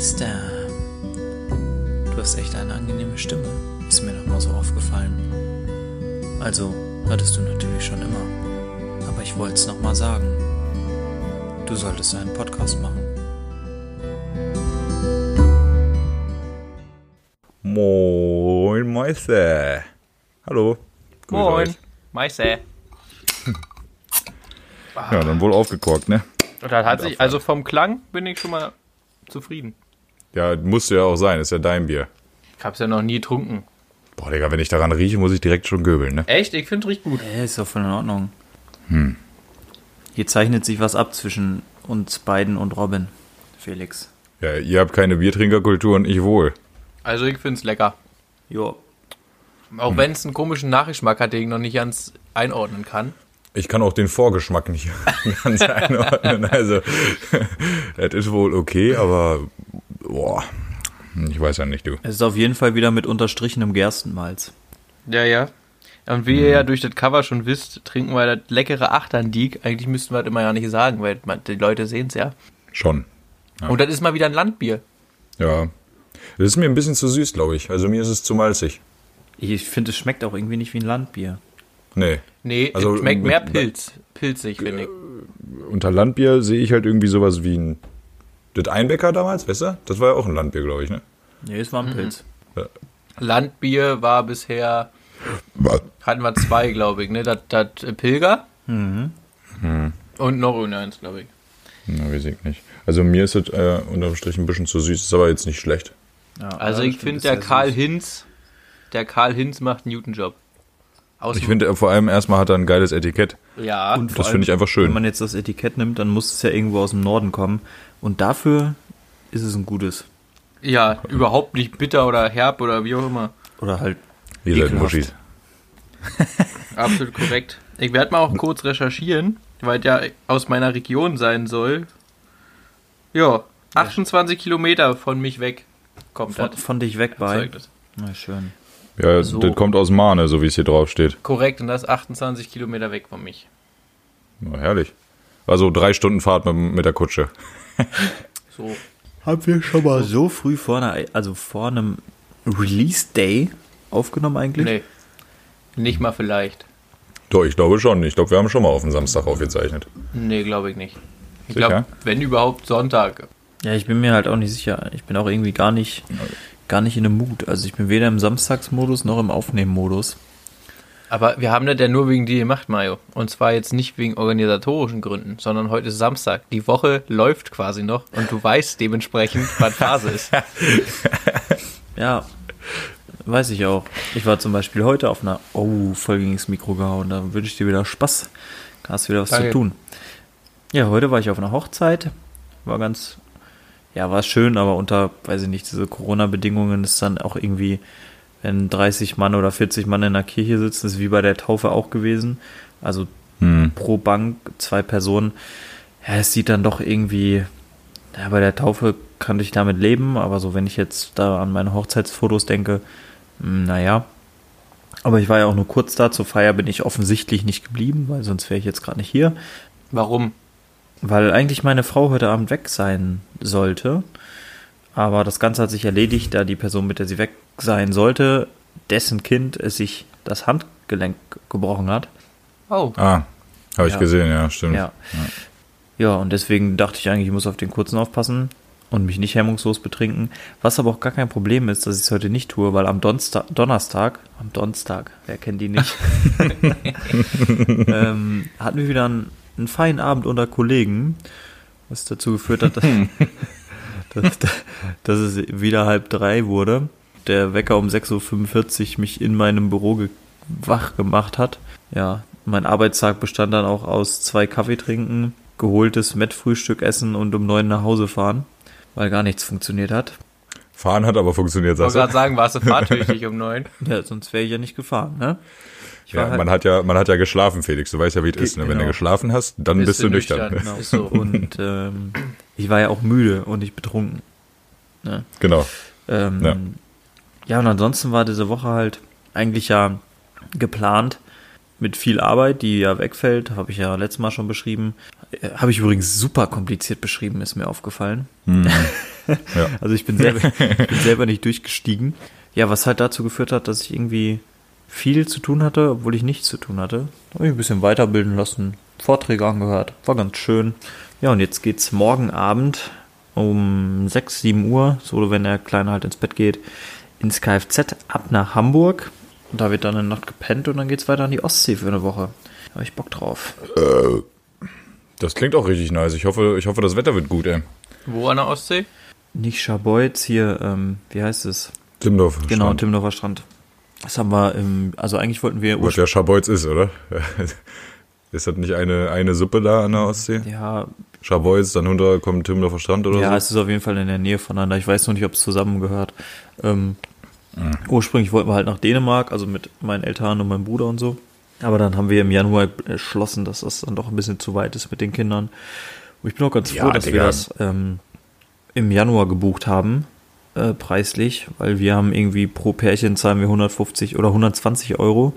Meister. Du hast echt eine angenehme Stimme. Ist mir noch mal so aufgefallen. Also, hattest du natürlich schon immer. Aber ich wollte es noch mal sagen. Du solltest einen Podcast machen. Moin Meister. Hallo. Grüß Moin, euch. Meister. Ja, dann wohl aufgekorkt, ne? Und dann hat sich, also vom Klang bin ich schon mal zufrieden. Ja, musste ja auch sein, ist ja dein Bier. Ich hab's ja noch nie getrunken. Boah, Digga, wenn ich daran rieche, muss ich direkt schon göbeln, ne? Echt? Ich finde riecht gut. Ja, ist doch voll in Ordnung. Hier zeichnet sich was ab zwischen uns beiden und Robin. Felix. Ja, ihr habt keine Biertrinkerkultur und ich wohl. Also ich find's lecker. Jo. Auch wenn es einen komischen Nachgeschmack hat, den ich noch nicht ganz einordnen kann. Ich kann auch den Vorgeschmack nicht ganz einordnen. Also, es ist wohl okay, aber boah, ich weiß ja nicht, du. Es ist auf jeden Fall wieder mit unterstrichenem Gerstenmalz. Ja, ja. Und wie ihr ja durch das Cover schon wisst, trinken wir das leckere Achterndiek. Eigentlich müssten wir das immer ja nicht sagen, weil die Leute sehen's ja. Schon. Und das ist mal wieder ein Landbier. Ja. Das ist mir ein bisschen zu süß, glaube ich. Also mir ist es zu malzig. Ich finde, es schmeckt auch irgendwie nicht wie ein Landbier. Nee. Nee, Also, es schmeckt mit- mehr Pilz. Pilzig, finde ich. Unter Landbier sehe ich halt irgendwie sowas wie ein. Das Einbecker damals, weißt du? Das war ja auch ein Landbier, glaube ich, ne? Nee, es war ein Pilz. Landbier war bisher, hatten wir zwei, glaube ich, ne? Das, das Pilger und noch irgendeins, glaube ich. Na, weiß ich nicht. Also mir ist es äh, unterm Strich ein bisschen zu süß, ist aber jetzt nicht schlecht. Ja, Also ja, ich finde, der Karl süß. Hinz, der Karl Hinz macht einen guten Job. Aus Ich finde äh, vor allem erstmal hat er ein geiles Etikett. ja, Und Das finde ich einfach schön. Wenn man jetzt das Etikett nimmt, dann muss es ja irgendwo aus dem Norden kommen. Und dafür ist es ein gutes. ja, überhaupt nicht bitter oder herb oder wie auch immer. Oder halt. Ihr seid. Muschis. Absolut korrekt. Ich werde mal auch kurz recherchieren, weil der aus meiner Region sein soll. Ja, 28 Kilometer von mich weg kommt Von, das. von dich weg bei. Na schön. Ja, So. das kommt aus Mahne, so wie es hier drauf steht. Korrekt, und das ist 28 Kilometer weg von mich. Na, herrlich. Also drei Stunden Fahrt mit, mit der Kutsche. So. Haben wir schon mal so früh vor einer, also vor einem Release Day aufgenommen eigentlich? Nee. Nicht mal vielleicht. Doch, ich glaube schon. Ich glaube, wir haben schon mal auf den Samstag aufgezeichnet. Nee, glaube ich nicht. Ich glaube, wenn überhaupt Sonntag. Ja, ich bin mir halt auch nicht sicher. Ich bin auch irgendwie gar nicht, gar nicht in dem Mut. Also ich bin weder im Samstagsmodus noch im Aufnehmen-Modus. Aber wir haben das ja nur wegen dir gemacht, Mario. Und zwar jetzt nicht wegen organisatorischen Gründen, sondern heute ist Samstag. Die Woche läuft quasi noch und du weißt dementsprechend, was Phase ist. Ja, weiß ich auch. Ich war zum Beispiel heute auf einer, oh, voll gegen das Mikro gehauen. Da wünsche ich dir wieder Spaß. Da hast du wieder was Danke. zu tun. Ja, heute war ich auf einer Hochzeit. War ganz, ja, war schön, aber unter, weiß ich nicht, diese Corona-Bedingungen ist dann auch irgendwie, wenn 30 Mann oder 40 Mann in der Kirche sitzen, ist wie bei der Taufe auch gewesen. Also Hm. pro Bank zwei Personen. Ja, es sieht dann doch irgendwie, ja, bei der Taufe kann ich damit leben, aber so, wenn ich jetzt da an meine Hochzeitsfotos denke, hm, naja. Aber ich war ja auch nur kurz da, zur Feier bin ich offensichtlich nicht geblieben, weil sonst wäre ich jetzt gerade nicht hier. Warum? Weil eigentlich meine Frau heute Abend weg sein sollte. Aber das Ganze hat sich erledigt, da die Person, mit der sie weg sein sollte, dessen Kind es sich das Handgelenk gebrochen hat. Oh, Ah, habe ich Ja. gesehen, ja, stimmt. Ja. Ja, und deswegen dachte ich eigentlich, ich muss auf den kurzen aufpassen und mich nicht hemmungslos betrinken. Was aber auch gar kein Problem ist, dass ich es heute nicht tue, weil am Donsta Donnerstag, am Donnerstag, wer kennt die nicht, ähm, hatten wir wieder einen, einen feinen Abend unter Kollegen, was dazu geführt hat, dass, dass, dass es wieder halb drei wurde. Der Wecker um 6.45 Uhr mich in meinem Büro ge wach gemacht hat. Ja, mein Arbeitstag bestand dann auch aus zwei Kaffee trinken, geholtes Mettfrühstück essen und um neun nach Hause fahren, weil gar nichts funktioniert hat. Fahren hat aber funktioniert, ich wollte sagst gerade du? sagen, warst du fahrtüchtig um neun? Ja, sonst wäre ich ja nicht gefahren, ne? Ja, halt- man hat ja, man hat ja geschlafen, Felix. Du weißt ja, wie es ist. Ne? Wenn du genau. geschlafen hast, dann bist, du nüchtern. nüchtern. Ist so. und ähm, ich war ja auch müde und nicht betrunken. Ne? Genau. Ähm, Ja. ja. und ansonsten war diese Woche halt eigentlich ja geplant mit viel Arbeit, die ja wegfällt, habe ich ja letztes Mal schon beschrieben. Äh, Habe ich übrigens super kompliziert beschrieben, ist mir aufgefallen. Mhm. Ja. Also ich bin, selber, ich bin selber nicht durchgestiegen. Ja, was halt dazu geführt hat, dass ich irgendwie viel zu tun hatte, obwohl ich nichts zu tun hatte. Da habe ich ein bisschen weiterbilden lassen, Vorträge angehört, war ganz schön. Ja, und jetzt geht's morgen Abend um 6, 7 Uhr, so wenn der Kleine halt ins Bett geht, ins Kfz ab nach Hamburg. Und da wird dann eine Nacht gepennt und dann geht's weiter an die Ostsee für eine Woche. Da habe ich Bock drauf. Äh, das klingt auch richtig nice. Ich hoffe, ich hoffe, das Wetter wird gut, ey. Wo an der Ostsee? Nicht Scharbeutz, hier, ähm, wie heißt es? Timmendorf. Genau, Strand. Timmendorfer Strand. Das haben wir im, also eigentlich wollten wir Was ja Scharbeutz ist, oder? ist das nicht eine, eine Suppe da an der Ostsee? Ja. Scharbeutz, dann runter kommt Timmendorfer Strand oder ja, so? Ja, es ist auf jeden Fall in der Nähe voneinander. Ich weiß noch nicht, ob es zusammengehört. Ähm, mhm. Ursprünglich wollten wir halt nach Dänemark, also mit meinen Eltern und meinem Bruder und so. Aber dann haben wir im Januar entschlossen, dass das dann doch ein bisschen zu weit ist mit den Kindern. Und ich bin auch ganz froh, ja, dass Digga. wir das ähm, im Januar gebucht haben, äh, preislich, weil wir haben irgendwie pro Pärchen zahlen wir 150 oder 120 Euro.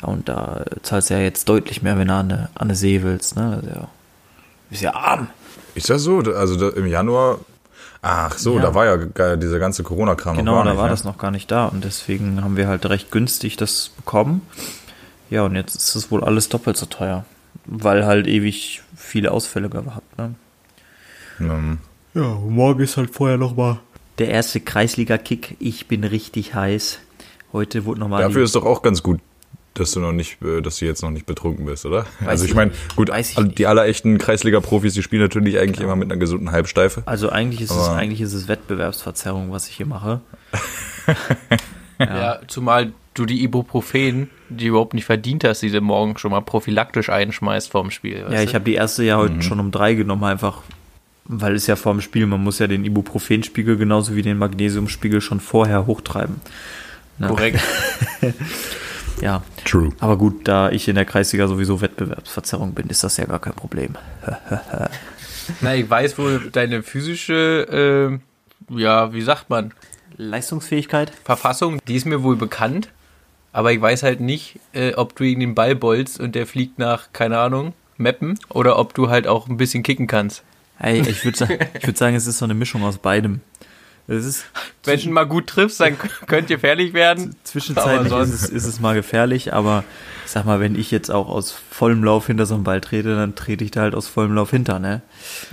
Ja, und da zahlst du ja jetzt deutlich mehr, wenn du an eine, an eine See willst. Ne? Das ist ja, ist ja arm. Ist das so? Also da, im Januar Ach so, ja. da war ja dieser ganze Corona-Kram genau, noch gar nicht. Genau, da war ne? das noch gar nicht da und deswegen haben wir halt recht günstig das bekommen. Ja, und jetzt ist es wohl alles doppelt so teuer, weil halt ewig viele Ausfälle gehabt. Ne? Mhm. Ja, morgen ist halt vorher noch mal der erste Kreisliga-Kick. Ich bin richtig heiß. Heute wurde nochmal. Dafür ist doch auch ganz gut, dass du noch nicht, äh, dass du jetzt noch nicht betrunken bist, oder? Weiß also ich meine, gut, Weiß ich die aller echten Kreisliga-Profis, die spielen natürlich eigentlich genau. immer mit einer gesunden Halbsteife. Also eigentlich ist es eigentlich ist es Wettbewerbsverzerrung, was ich hier mache. ja. ja, zumal du die Ibuprofen, die überhaupt nicht verdient hast, diese morgen schon mal prophylaktisch einschmeißt vorm Spiel. Ja, ich habe die erste ja heute mhm. schon um drei genommen, einfach weil es ja vorm Spiel, man muss ja den Ibuprofenspiegel genauso wie den Magnesiumspiegel schon vorher hochtreiben. Na. Korrekt. ja. True. Aber gut, da ich in der Kreisliga sowieso Wettbewerbsverzerrung bin, ist das ja gar kein Problem. Na, ich weiß wohl, deine physische, äh, ja, wie sagt man? Leistungsfähigkeit? Verfassung, die ist mir wohl bekannt. Aber ich weiß halt nicht, äh, ob du ihn den Ball bolzt und der fliegt nach, keine Ahnung, Mappen oder ob du halt auch ein bisschen kicken kannst. Hey, ich würde ich würd sagen, es ist so eine Mischung aus beidem. Es ist Wenn du mal gut triffst, dann könnte gefährlich werden. Zwischenzeitlich ist es, ist es mal gefährlich, aber ich sag mal, wenn ich jetzt auch aus vollem Lauf hinter so einem Ball trete, dann trete ich da halt aus vollem Lauf hinter, ne?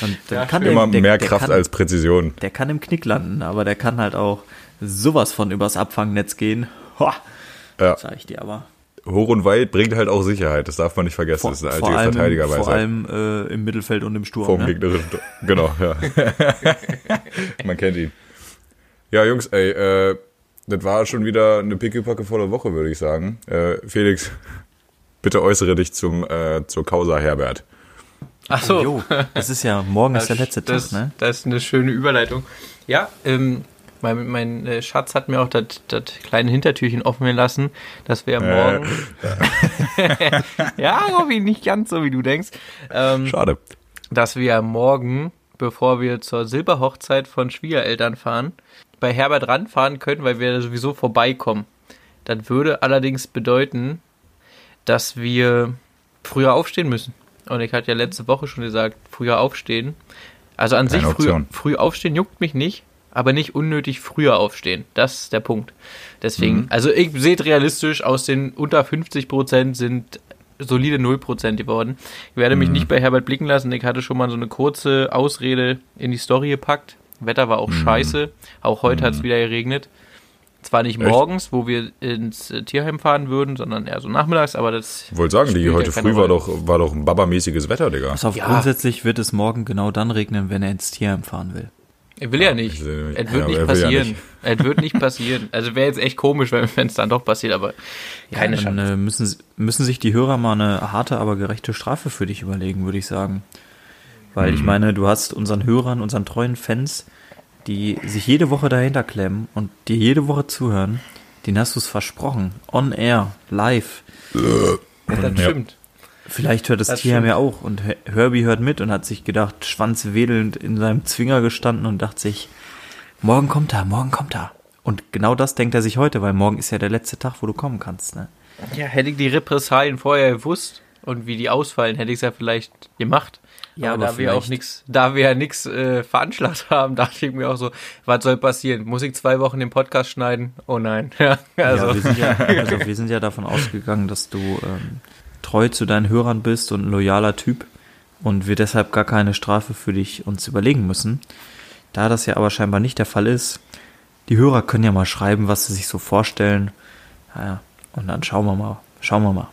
Und dann ja, kann immer der, mehr der Kraft kann, als Präzision. Der kann im Knick landen, aber der kann halt auch sowas von übers Abfangnetz gehen. Ja. Sag ich dir aber hoch und weit bringt halt auch Sicherheit. Das darf man nicht vergessen. Vor, das ist eine alte Verteidigerweise. Vor allem äh, im Mittelfeld und im Sturm. Vor ne? gegnerischen Genau, ja. man kennt ihn. Ja, Jungs, ey, äh, das war schon wieder eine pickepacke volle Woche, würde ich sagen. Äh, Felix, bitte äußere dich zum, äh, zur Causa Herbert. Ach so. Oh, das ist ja, morgen ist der letzte das, Tag, ne? Das ist eine schöne Überleitung. Ja, ähm, mein, mein äh, Schatz hat mir auch das kleine Hintertürchen offen gelassen, dass wir äh, morgen. Äh. ja, Robby, nicht ganz so, wie du denkst. Ähm, Schade. Dass wir morgen, bevor wir zur Silberhochzeit von Schwiegereltern fahren, bei Herbert ranfahren können, weil wir sowieso vorbeikommen. Das würde allerdings bedeuten, dass wir früher aufstehen müssen. Und ich hatte ja letzte Woche schon gesagt, früher aufstehen. Also an Keine sich früh, früh aufstehen juckt mich nicht, aber nicht unnötig früher aufstehen. Das ist der Punkt. Deswegen, mhm. also ich sehe realistisch, aus den unter 50 Prozent sind solide 0 Prozent geworden. Ich werde mich mhm. nicht bei Herbert blicken lassen. Ich hatte schon mal so eine kurze Ausrede in die Story gepackt. Wetter war auch mhm. scheiße. Auch heute mhm. hat es wieder geregnet. Zwar nicht Echt? morgens, wo wir ins äh, Tierheim fahren würden, sondern eher so nachmittags, aber das. Ich wollte sagen, die heute früh war doch, war doch ein babamäßiges Wetter, Digga. Pass auf, ja. grundsätzlich wird es morgen genau dann regnen, wenn er ins Tierheim fahren will. Er will ja nicht. Es wird nicht passieren. Es wird nicht passieren. Also wäre jetzt echt komisch, wenn es dann doch passiert, aber keine ja, dann, Chance. Äh, müssen, müssen sich die Hörer mal eine harte, aber gerechte Strafe für dich überlegen, würde ich sagen. Weil mhm. ich meine, du hast unseren Hörern, unseren treuen Fans, die sich jede Woche dahinter klemmen und dir jede Woche zuhören, denen hast du es versprochen. On air, live. das und, stimmt. Vielleicht hört das, das Tier ja auch und Herbie hört mit und hat sich gedacht, schwanzwedelnd in seinem Zwinger gestanden und dachte sich, morgen kommt er, morgen kommt er. Und genau das denkt er sich heute, weil morgen ist ja der letzte Tag, wo du kommen kannst. Ne? Ja, hätte ich die Repressalien vorher gewusst und wie die ausfallen, hätte ich es ja vielleicht gemacht. Ja, aber, aber da wir auch nichts, da wir ja nichts äh, veranschlagt haben, dachte ich mir auch so, was soll passieren? Muss ich zwei Wochen den Podcast schneiden? Oh nein. Ja, also, ja, wir sind ja, also wir sind ja davon ausgegangen, dass du ähm, treu zu deinen Hörern bist und ein loyaler Typ und wir deshalb gar keine Strafe für dich uns überlegen müssen. Da das ja aber scheinbar nicht der Fall ist, die Hörer können ja mal schreiben, was sie sich so vorstellen. Naja, und dann schauen wir mal. Schauen wir mal.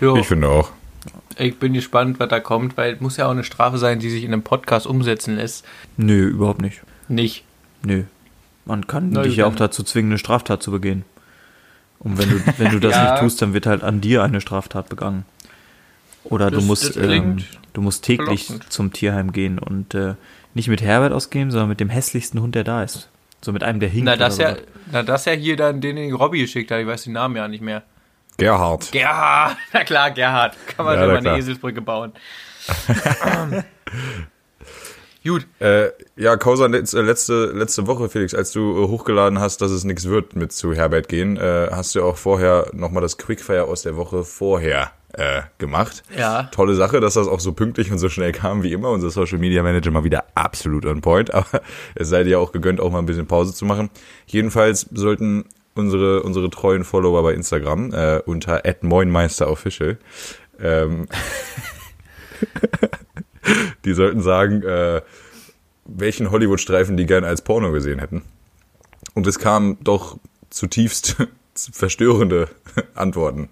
jo, Ich finde auch. ich bin gespannt, was da kommt, weil es muss ja auch eine Strafe sein, die sich in einem Podcast umsetzen lässt. Nö, überhaupt nicht. Nicht. Nö. Man kann Na, dich ja auch dazu zwingen, eine Straftat zu begehen. Und wenn du, wenn du das Ja. nicht tust, dann wird halt an dir eine Straftat begangen. Oder du Das- musst, das ähm, du musst täglich verlockend. zum Tierheim gehen und äh, nicht mit Herbert ausgehen, sondern mit dem hässlichsten Hund, der da ist. So mit einem, der hinkt. Na, das ja, so. na, das ja hier dann, den den Robby geschickt hat, ich weiß den Namen ja nicht mehr. Gerhard. Gerhard, na klar, Gerhard. Kann man Ja, mal eine. Eselsbrücke bauen. Gut, Äh, ja, Causa letz- äh, letzte, letzte Woche, Felix, als du äh, hochgeladen hast, dass es nichts wird mit zu Herbert gehen, äh, hast du auch vorher nochmal das Quickfire aus der Woche vorher äh, gemacht. Ja. Tolle Sache, dass das auch so pünktlich und so schnell kam wie immer. Unser Social Media Manager mal wieder absolut on point, aber es sei dir auch gegönnt, auch mal ein bisschen Pause zu machen. Jedenfalls sollten unsere, unsere treuen Follower bei Instagram äh, unter @moinmeisterofficial ähm, die sollten sagen, äh, welchen Hollywood-Streifen die gerne als Porno gesehen hätten. Und es kamen doch zutiefst verstörende Antworten.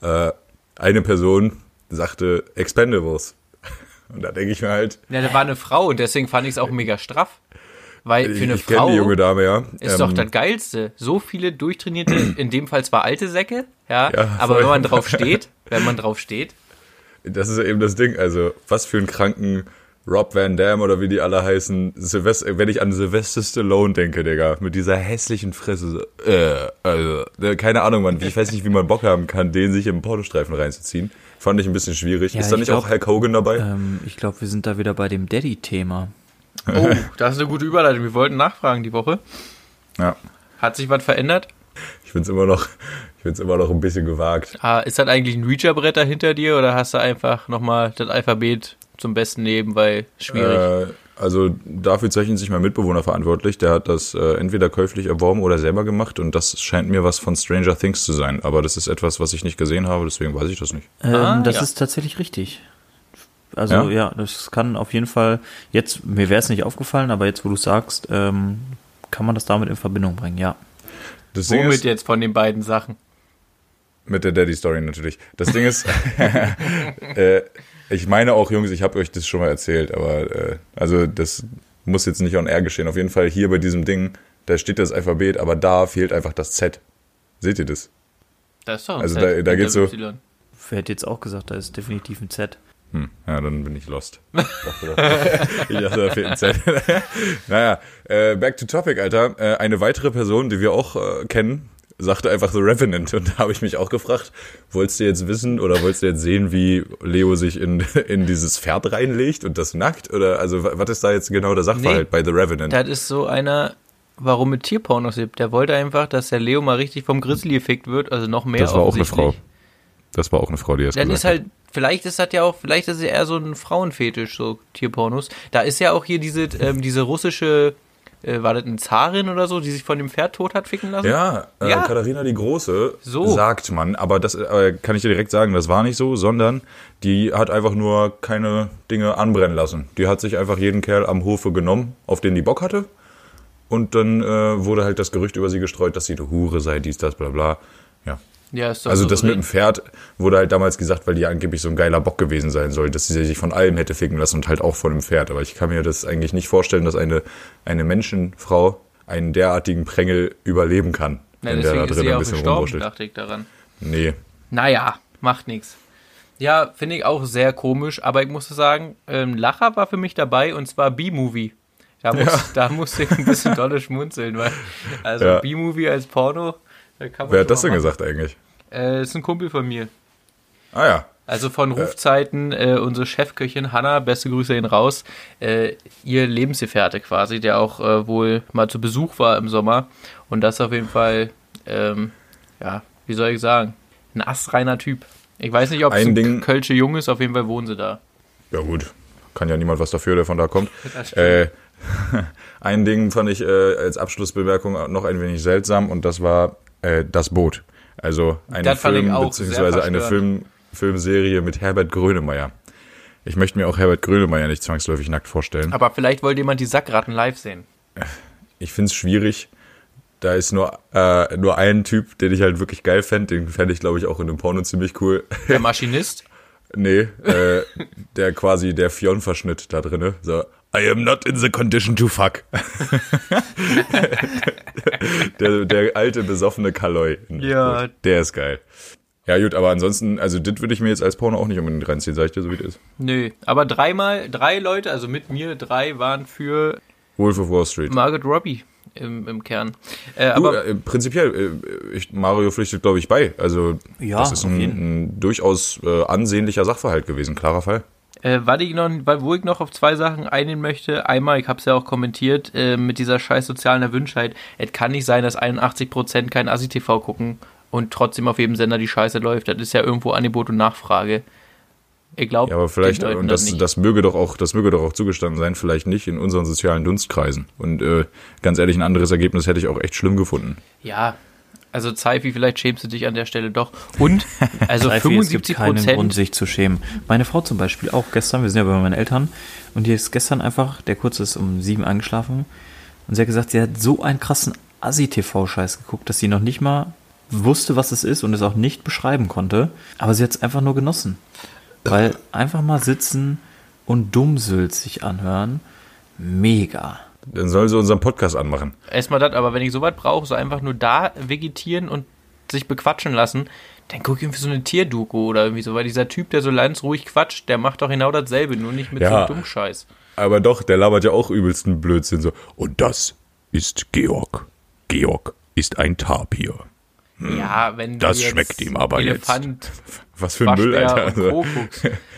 Äh, eine Person sagte Expendables. Und da denke ich mir halt, ja, da war eine Frau und deswegen fand ich es auch mega straff. Weil für eine ich kenne Frau die junge Dame ja. ist Ähm, doch das Geilste. So viele durchtrainierte, in dem Fall zwar alte Säcke, ja, Ja, aber voll. wenn man drauf steht, wenn man drauf steht, Das ist ja eben das Ding. Also, was für einen kranken Rob Van Dam oder wie die alle heißen. Sylvester, wenn ich an Sylvester Stallone denke, Digga, mit dieser hässlichen Fresse. So, äh, also, äh, keine Ahnung, man. Ich weiß nicht, wie man Bock haben kann, den sich im Pornostreifen reinzuziehen. Fand ich ein bisschen schwierig. Ja, ist da ich nicht glaub- auch Hulk Hogan dabei? Ähm, ich glaube, wir sind da wieder bei dem Daddy-Thema. oh, das ist eine gute Überleitung. Wir wollten nachfragen die Woche. Ja. Hat sich was verändert? Ich find's immer noch, ich find's immer noch ein bisschen gewagt. Ah, ist das eigentlich ein Reacher-Brett hinter dir oder hast du einfach nochmal das Alphabet zum Besten nehmen, weil schwierig? Äh, also dafür zeichnet sich mein Mitbewohner verantwortlich. Der hat das äh, entweder käuflich erworben oder selber gemacht und das scheint mir was von Stranger Things zu sein. Aber das ist etwas, was ich nicht gesehen habe, deswegen weiß ich das nicht. Ähm, Ah, das ja. ist tatsächlich richtig. Also Ja? ja? das kann auf jeden Fall, jetzt, mir wäre es nicht aufgefallen, aber jetzt, wo du sagst, ähm, kann man das damit in Verbindung bringen, ja. Das Womit ist, jetzt von den beiden Sachen? Mit der Daddy-Story natürlich. Das Ding ist, äh, ich meine auch, Jungs, ich habe euch das schon mal erzählt, aber äh, also das muss jetzt nicht on air geschehen. Auf jeden Fall hier bei diesem Ding, da steht das Alphabet, aber da fehlt einfach das Z. Seht ihr das? Das ist doch ein Also Z da- da geht's so-. Wer hätte jetzt auch gesagt, da ist definitiv ein Z. Hm, ja, dann bin ich lost. Ich dachte, da- ich dachte, da fehlt ein Z. naja, äh, back to topic, Alter. Äh, eine weitere Person, die wir auch äh, kennen, sagte einfach The Revenant. Und da habe ich mich auch gefragt, wolltest du jetzt wissen oder wolltest du jetzt sehen, wie Leo sich in, in dieses Pferd reinlegt und das nackt? Oder also wa- was ist da jetzt genau der Sachverhalt Nee. bei The Revenant? Das ist so einer, warum mit Tierpornos gibt. Der wollte einfach, dass der Leo mal richtig vom Grizzly gefickt wird, also noch mehr das war auch eine. Frau. Das war auch eine Frau, die das Dann gesagt ist halt, vielleicht ist das ja auch, vielleicht ist es eher so ein Frauenfetisch, so Tierpornos. Da ist ja auch hier diese, ähm, diese russische, äh, war das eine Zarin oder so, die sich von dem Pferd tot hat ficken lassen? Ja, äh, Ja. Katharina die Große, So. sagt man, aber das äh, kann ich dir direkt sagen, das war nicht so, sondern die hat einfach nur keine Dinge anbrennen lassen. Die hat sich einfach jeden Kerl am Hofe genommen, auf den die Bock hatte. Und dann äh, wurde halt das Gerücht über sie gestreut, dass sie eine Hure sei, dies, das, bla bla. Ja. Ja, ist Also so das so mit dem Pferd wurde halt damals gesagt, weil die angeblich so ein geiler Bock gewesen sein soll, dass sie sich von allem hätte ficken lassen und halt auch von dem Pferd. Aber ich kann mir das eigentlich nicht vorstellen, dass eine, eine Menschenfrau einen derartigen Prängel überleben kann. Ja, wenn der da drin sie ein bisschen rumwurschtelt. dachte ich daran. Nee. Naja, macht nichts. Ja, finde ich auch sehr komisch, aber ich muss sagen, ähm, Lacher war für mich dabei und zwar B-Movie. Da, muss, Ja. da musste ich ein bisschen dolle schmunzeln, weil, also Ja. B-Movie als Porno, Wer schon hat das denn machen. gesagt eigentlich? Äh, ist ein Kumpel von mir. Ah ja. Also von Rufzeiten, äh, unsere Chefköchin Hanna, beste Grüße hin raus, äh, ihr Lebensgefährte quasi, der auch äh, wohl mal zu Besuch war im Sommer. Und das auf jeden Fall, ähm, ja, wie soll ich sagen, ein astreiner Typ. Ich weiß nicht, ob es Ein ein Ding- Kölsche Jung ist, auf jeden Fall wohnen sie da. Ja gut, kann ja niemand was dafür, der von da kommt. Äh, ein Ding fand ich äh, als Abschlussbemerkung noch ein wenig seltsam und das war äh, das Boot. Also eine Film beziehungsweise eine Film, Filmserie mit Herbert Grönemeyer. Ich möchte mir auch Herbert Grönemeyer nicht zwangsläufig nackt vorstellen. Aber vielleicht wollte jemand die Sackratten live sehen. Ich finde es schwierig. Da ist nur, äh, nur ein Typ, den ich halt wirklich geil fände. Den fände ich, glaube ich, auch in einem Porno ziemlich cool. Der Maschinist. Nee, äh, der quasi der Fionn-Verschnitt da drinne. So, I am not in the condition to fuck. der, der alte besoffene Kaloi. Ja. Der ist geil. Ja, gut, aber ansonsten, also das würde ich mir jetzt als Porno auch nicht unbedingt reinziehen, sag ich dir so, wie das ist. Nö, aber dreimal, drei Leute, also mit mir, drei waren für Wolf of Wall Street. Margaret Robbie im, im Kern. Äh, Du, aber äh, prinzipiell, äh, ich, Mario pflichtet, glaube ich, bei. Also, Ja, das ist ein, ein durchaus äh, ansehnlicher Sachverhalt gewesen, klarer Fall. Äh, was ich noch, weil- wo ich noch auf zwei Sachen eingehen möchte. Einmal, ich habe es ja auch kommentiert, äh, mit dieser scheiß sozialen Erwünschtheit. Es kann nicht sein, dass 81% kein ASI-TV gucken und trotzdem auf jedem Sender die Scheiße läuft. Das ist ja irgendwo Angebot und Nachfrage. Ich glaube, Ja, aber vielleicht, und das, das möge doch auch, das möge doch auch zugestanden sein, vielleicht nicht in unseren sozialen Dunstkreisen. Und äh, ganz ehrlich, ein anderes Ergebnis hätte ich auch echt schlimm gefunden. Ja, also Zeifi, vielleicht schämst du dich an der Stelle doch. Und, also Seifi, es gibt 75 keinen Grund, sich zu schämen. Meine Frau zum Beispiel auch gestern, wir sind ja bei meinen Eltern, und die ist gestern einfach, der Kurz ist um sieben eingeschlafen, und sie hat gesagt, sie hat so einen krassen Assi-TV-Scheiß geguckt, dass sie noch nicht mal wusste, was es ist und es auch nicht beschreiben konnte, aber sie hat es einfach nur genossen. Weil einfach mal sitzen und Dummsülz sich anhören, mega. Dann soll sie unseren Podcast anmachen. Erstmal das, aber wenn ich sowas brauche, so einfach nur da vegetieren und sich bequatschen lassen, dann guck ich irgendwie so eine Tierdoku oder irgendwie so, weil dieser Typ, der so ganz ruhig quatscht, der macht doch genau dasselbe, nur nicht mit so Ja. einem Dummscheiß. Aber doch, der labert ja auch übelsten Blödsinn so. Und das ist Georg. Georg ist ein Tapir. Ja, wenn du Das jetzt schmeckt ihm aber Elefant, Was für ein Müll, Alter. Also.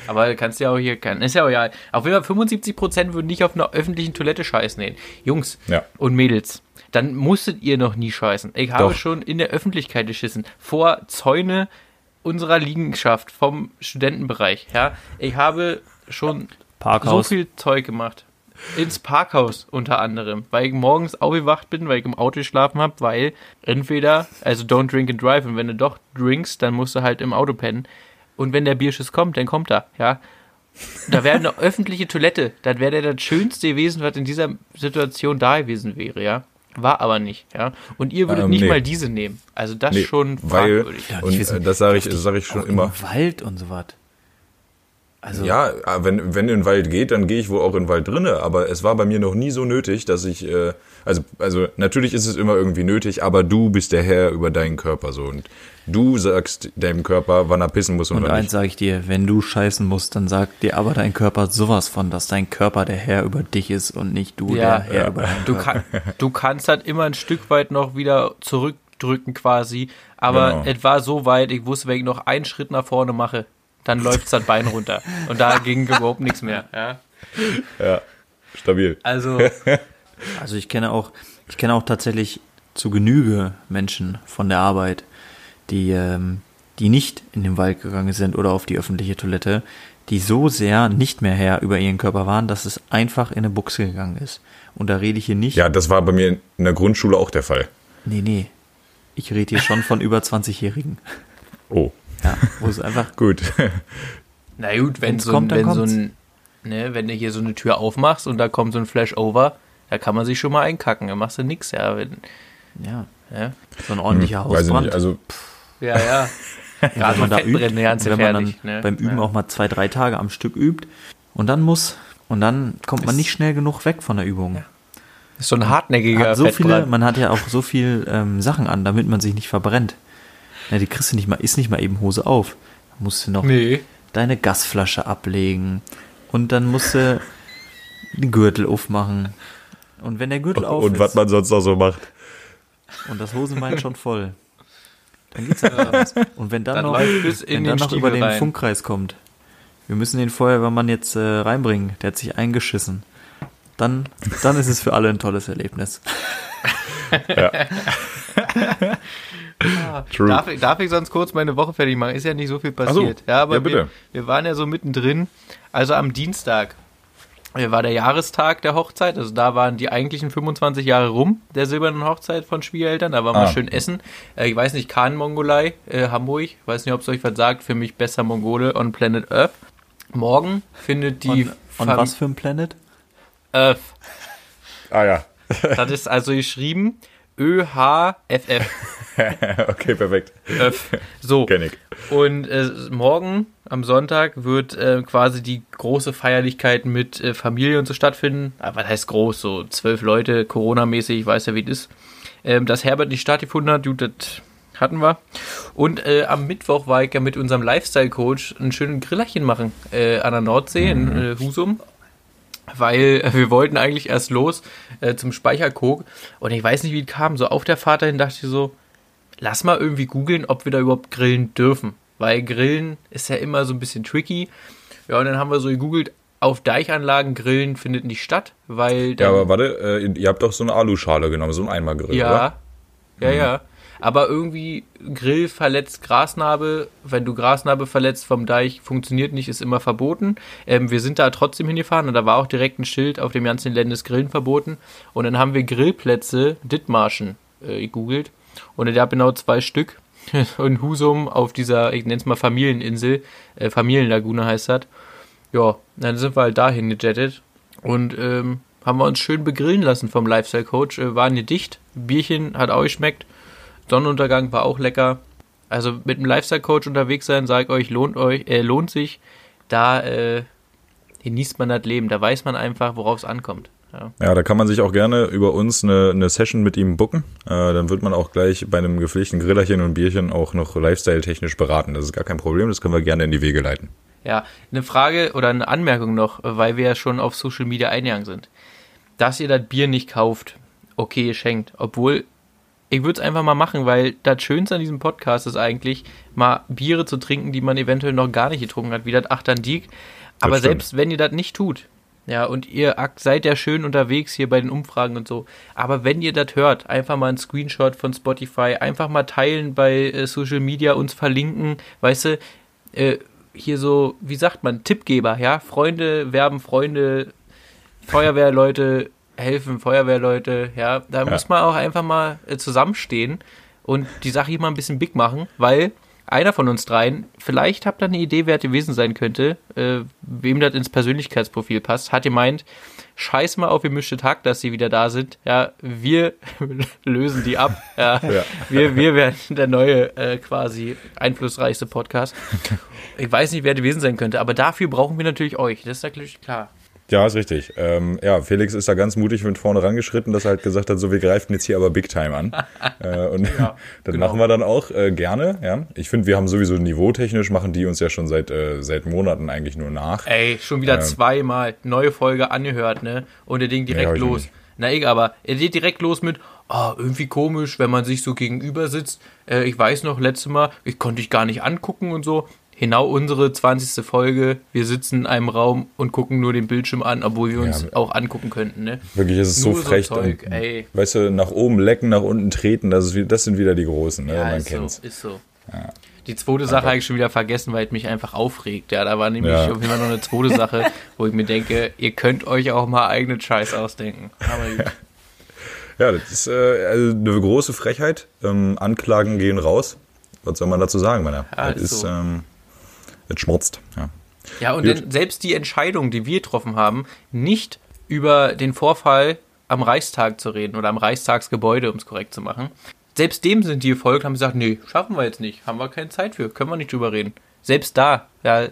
Aber kannst ja auch hier, kann, ist ja auch ja. Auf jeden Fall 75% würden nicht auf einer öffentlichen Toilette scheißen. Nee. Jungs Ja. und Mädels, dann musstet ihr noch nie scheißen. Ich habe Doch. schon in der Öffentlichkeit geschissen. Vor Zäune unserer Liegenschaft vom Studentenbereich. Ja, ich habe schon Parkhaus. so viel Zeug gemacht. Ins Parkhaus unter anderem, weil ich morgens aufgewacht bin, weil ich im Auto geschlafen habe, weil entweder, also don't drink and drive, und wenn du doch drinkst, dann musst du halt im Auto pennen. Und wenn der Bierschiss kommt, dann kommt er, ja. Da wäre eine öffentliche Toilette, das wäre das Schönste gewesen, was in dieser Situation da gewesen wäre, ja. War aber nicht, ja. Und ihr würdet Ähm, nicht nee. mal diese nehmen. Also das Nee, schon weil- fragwürdig. Ja, und wissen äh, das sage ich, sag ich schon Auch immer. Im Wald und so was. Also, Ja, äh, wenn, wenn in den Wald geht, dann gehe ich wohl auch in den Wald drinne. Aber es war bei mir noch nie so nötig, dass ich, äh, also, also natürlich ist es immer irgendwie nötig, aber du bist der Herr über deinen Körper so und du sagst deinem Körper, wann er pissen muss und, Und wann eins nicht. sage ich dir, wenn du scheißen musst, dann sagt dir aber dein Körper sowas von, dass dein Körper der Herr über dich ist und nicht du Ja, der Herr ja. über deinen Du, Körper. kann, du kannst halt immer ein Stück weit noch wieder zurückdrücken quasi, aber Genau. es war so weit, ich wusste, wenn ich noch einen Schritt nach vorne mache, dann läuft das Bein runter. Und da ging überhaupt nichts mehr. Ja? Ja, stabil. Also, Also ich kenne auch, ich kenne auch tatsächlich zu Genüge Menschen von der Arbeit, die, ähm, die nicht in den Wald gegangen sind oder auf die öffentliche Toilette, die so sehr nicht mehr Herr über ihren Körper waren, dass es einfach in eine Buchse gegangen ist. Und da rede ich hier nicht. Ja, das war bei mir in der Grundschule auch der Fall. Nee, nee. Ich rede hier schon von über 20-Jährigen. Oh, Ja, wo es einfach gut. na gut, wenn Wenn's so, kommt, wenn so ein, ne, wenn du hier so eine Tür aufmachst und da kommt so ein Flashover, da kann man sich schon mal einkacken, da machst du nix, ja. Wenn, ja, ja. so ein ordentlicher Weiß ich Hausbrand. nicht, also Ja, ja. Gerade wenn man da übt, ganz wenn man dann. Ne? beim Üben ja. auch mal zwei, drei Tage am Stück übt und dann muss und dann kommt man Ist- nicht schnell genug weg von der Übung. Ist so ein hartnäckiger Hat so viele, man hat ja auch so viel ähm, Sachen an, damit man sich nicht verbrennt. Ja, die kriegst du nicht mal, ist nicht mal eben Hose auf. Da musst du noch Nee. deine Gasflasche ablegen und dann musst du den Gürtel aufmachen. Und wenn der Gürtel auf und was man sonst noch so macht. und das Hosenbein schon voll, dann geht's ja raus. Und wenn dann Dann noch, wenn dann noch über den rein. Funkkreis kommt, wir müssen den Feuerwehrmann jetzt äh, reinbringen, der hat sich eingeschissen. Dann, dann ist es für alle ein tolles Erlebnis. True. Darf, ich- darf ich sonst kurz meine Woche fertig machen? Ist ja nicht so viel passiert. so. ja, aber Ja, bitte. Wir, wir waren ja so mittendrin. Also am Dienstag äh, war der Jahrestag der Hochzeit. Also da waren die eigentlichen 25 Jahre rum der silbernen Hochzeit von Schwiegereltern. Da waren wir Ah. schön essen. Äh, ich weiß nicht, Kahn-Mongolei, äh, Hamburg. Weiß nicht, ob es euch was sagt. Für mich besser Mongole on Planet Earth. Morgen findet die Und, und Fam- was für ein Planet? Earth. Ah ja. Das ist also geschrieben ÖHFF. okay, perfekt. Öff. So. Kenn ich. Und äh, morgen am Sonntag wird äh, quasi die große Feierlichkeit mit äh, Familie und so stattfinden. Aber was heißt groß? So zwölf Leute, Corona-mäßig, ich weiß ja, wie das ist. Ähm, dass Herbert nicht stattgefunden hat, gut, das hatten wir. Und äh, am Mittwoch war ich ja mit unserem Lifestyle-Coach einen schönen Grillerchen machen äh, an der Nordsee in äh, Husum. Weil äh, wir wollten eigentlich erst los äh, zum Speicherkog und ich weiß nicht, wie es kam. So auf der Fahrt dahin dachte ich so, lass mal irgendwie googeln, ob wir da überhaupt grillen dürfen. Weil Grillen ist ja immer so ein bisschen tricky. Ja, und dann haben wir so gegoogelt, auf Deichanlagen grillen findet nicht statt, weil Ja, aber warte, äh, ihr habt doch so eine Aluschale genommen, so ein Eimergrill, ja, oder? ja, ja. Aber irgendwie Grill verletzt Grasnarbe. Wenn du Grasnarbe verletzt vom Deich, funktioniert nicht, ist immer verboten. Ähm, wir sind da trotzdem hingefahren und da war auch direkt ein Schild auf dem ganzen Gelände ist Grillen verboten. Und dann haben wir Grillplätze Dithmarschen äh, gegoogelt. Und es gab genau zwei Stück. in Husum auf dieser, ich nenne es mal Familieninsel, äh, Familienlagune heißt das. Ja, dann sind wir halt dahin gejettet und ähm, haben wir uns schön begrillen lassen vom Lifestyle Coach. Äh, waren hier dicht, Bierchen hat auch geschmeckt, Sonnenuntergang war auch lecker. Also mit einem Lifestyle Coach unterwegs sein, sag ich euch, lohnt euch, äh, lohnt sich. Da äh, genießt man das Leben, da weiß man einfach, worauf es ankommt. Ja. Ja, da kann man sich auch gerne über uns eine, eine Session mit ihm booken. Äh, dann wird man auch gleich bei einem gepflegten Grillerchen und Bierchen auch noch lifestyle-technisch beraten. Das ist gar kein Problem, das können wir gerne in die Wege leiten. Ja, eine Frage oder eine Anmerkung noch, weil wir ja schon auf Social Media eingegangen sind. Dass ihr das Bier nicht kauft, okay, ihr schenkt. Obwohl, ich würde es einfach mal machen, weil das Schönste an diesem Podcast ist eigentlich, mal Biere zu trinken, die man eventuell noch gar nicht getrunken hat, wie das Achterndiek. Aber stimmt. selbst wenn ihr das nicht tut, ja, und ihr seid ja schön unterwegs hier bei den Umfragen und so. Aber wenn ihr das hört, einfach mal einen Screenshot von Spotify, einfach mal teilen bei äh, Social Media, uns verlinken, weißt du, äh, hier so, wie sagt man, Tippgeber, ja? Freunde werben Freunde, Feuerwehrleute helfen Feuerwehrleute, ja? Da muss man auch einfach mal äh, zusammenstehen und die Sache hier mal ein bisschen big machen, weil einer von uns dreien, vielleicht habt ihr eine Idee, wer gewesen sein könnte, äh, wem das ins Persönlichkeitsprofil passt, hat gemeint, scheiß mal auf gemischte Tag, dass sie wieder da sind. Ja, wir lösen die ab. Ja, Ja. Wir, wir werden der neue, äh, quasi einflussreichste Podcast. Ich weiß nicht, wer gewesen sein könnte, aber dafür brauchen wir natürlich euch. Das ist natürlich klar. Ja, ist richtig. Ähm, ja, Felix ist da ganz mutig mit vorne rangeschritten, dass er halt gesagt hat, so, wir greifen jetzt hier aber Big Time an. äh, und Ja, das genau. machen wir dann auch äh, gerne. Ja, Ich finde, wir haben sowieso niveautechnisch, machen die uns ja schon seit, äh, seit Monaten eigentlich nur nach. Ey, schon wieder Ähm. zweimal neue Folge angehört, ne? Und der Ding Nee, direkt noch los. Na, ich aber, er geht direkt los mit, oh, irgendwie komisch, wenn man sich so gegenüber sitzt. Äh, ich weiß noch, letztes Mal, ich konnte dich gar nicht angucken und so. Genau unsere 20. Folge. Wir sitzen in einem Raum und gucken nur den Bildschirm an, obwohl wir uns Ja. auch angucken könnten, ne? Wirklich, es ist so Nur so frech. Zeug, und, ey. Weißt du, nach oben lecken, nach unten treten, das, ist, das sind wieder die Großen, ne? Ja, man ist kennt's. so, ist so. Die zweite Sache habe ich schon wieder vergessen, weil es mich einfach aufregt. Ja, da war nämlich Ja. auf jeden Fall noch eine zweite Sache, wo ich mir denke, ihr könnt euch auch mal eigenen Scheiß ausdenken. Aber gut. Ja, das ist äh, also eine große Frechheit. Ähm, Anklagen gehen raus. Was soll man dazu sagen, Männer? Ja, das ist ist, so. ähm, das schmutzt. Ja. Ja, und dann selbst die Entscheidung, die wir getroffen haben, nicht über den Vorfall am Reichstag zu reden oder am Reichstagsgebäude, um es korrekt zu machen. Selbst dem sind die gefolgt, haben gesagt, nee, schaffen wir jetzt nicht, haben wir keine Zeit für, können wir nicht drüber reden. Selbst da, ja,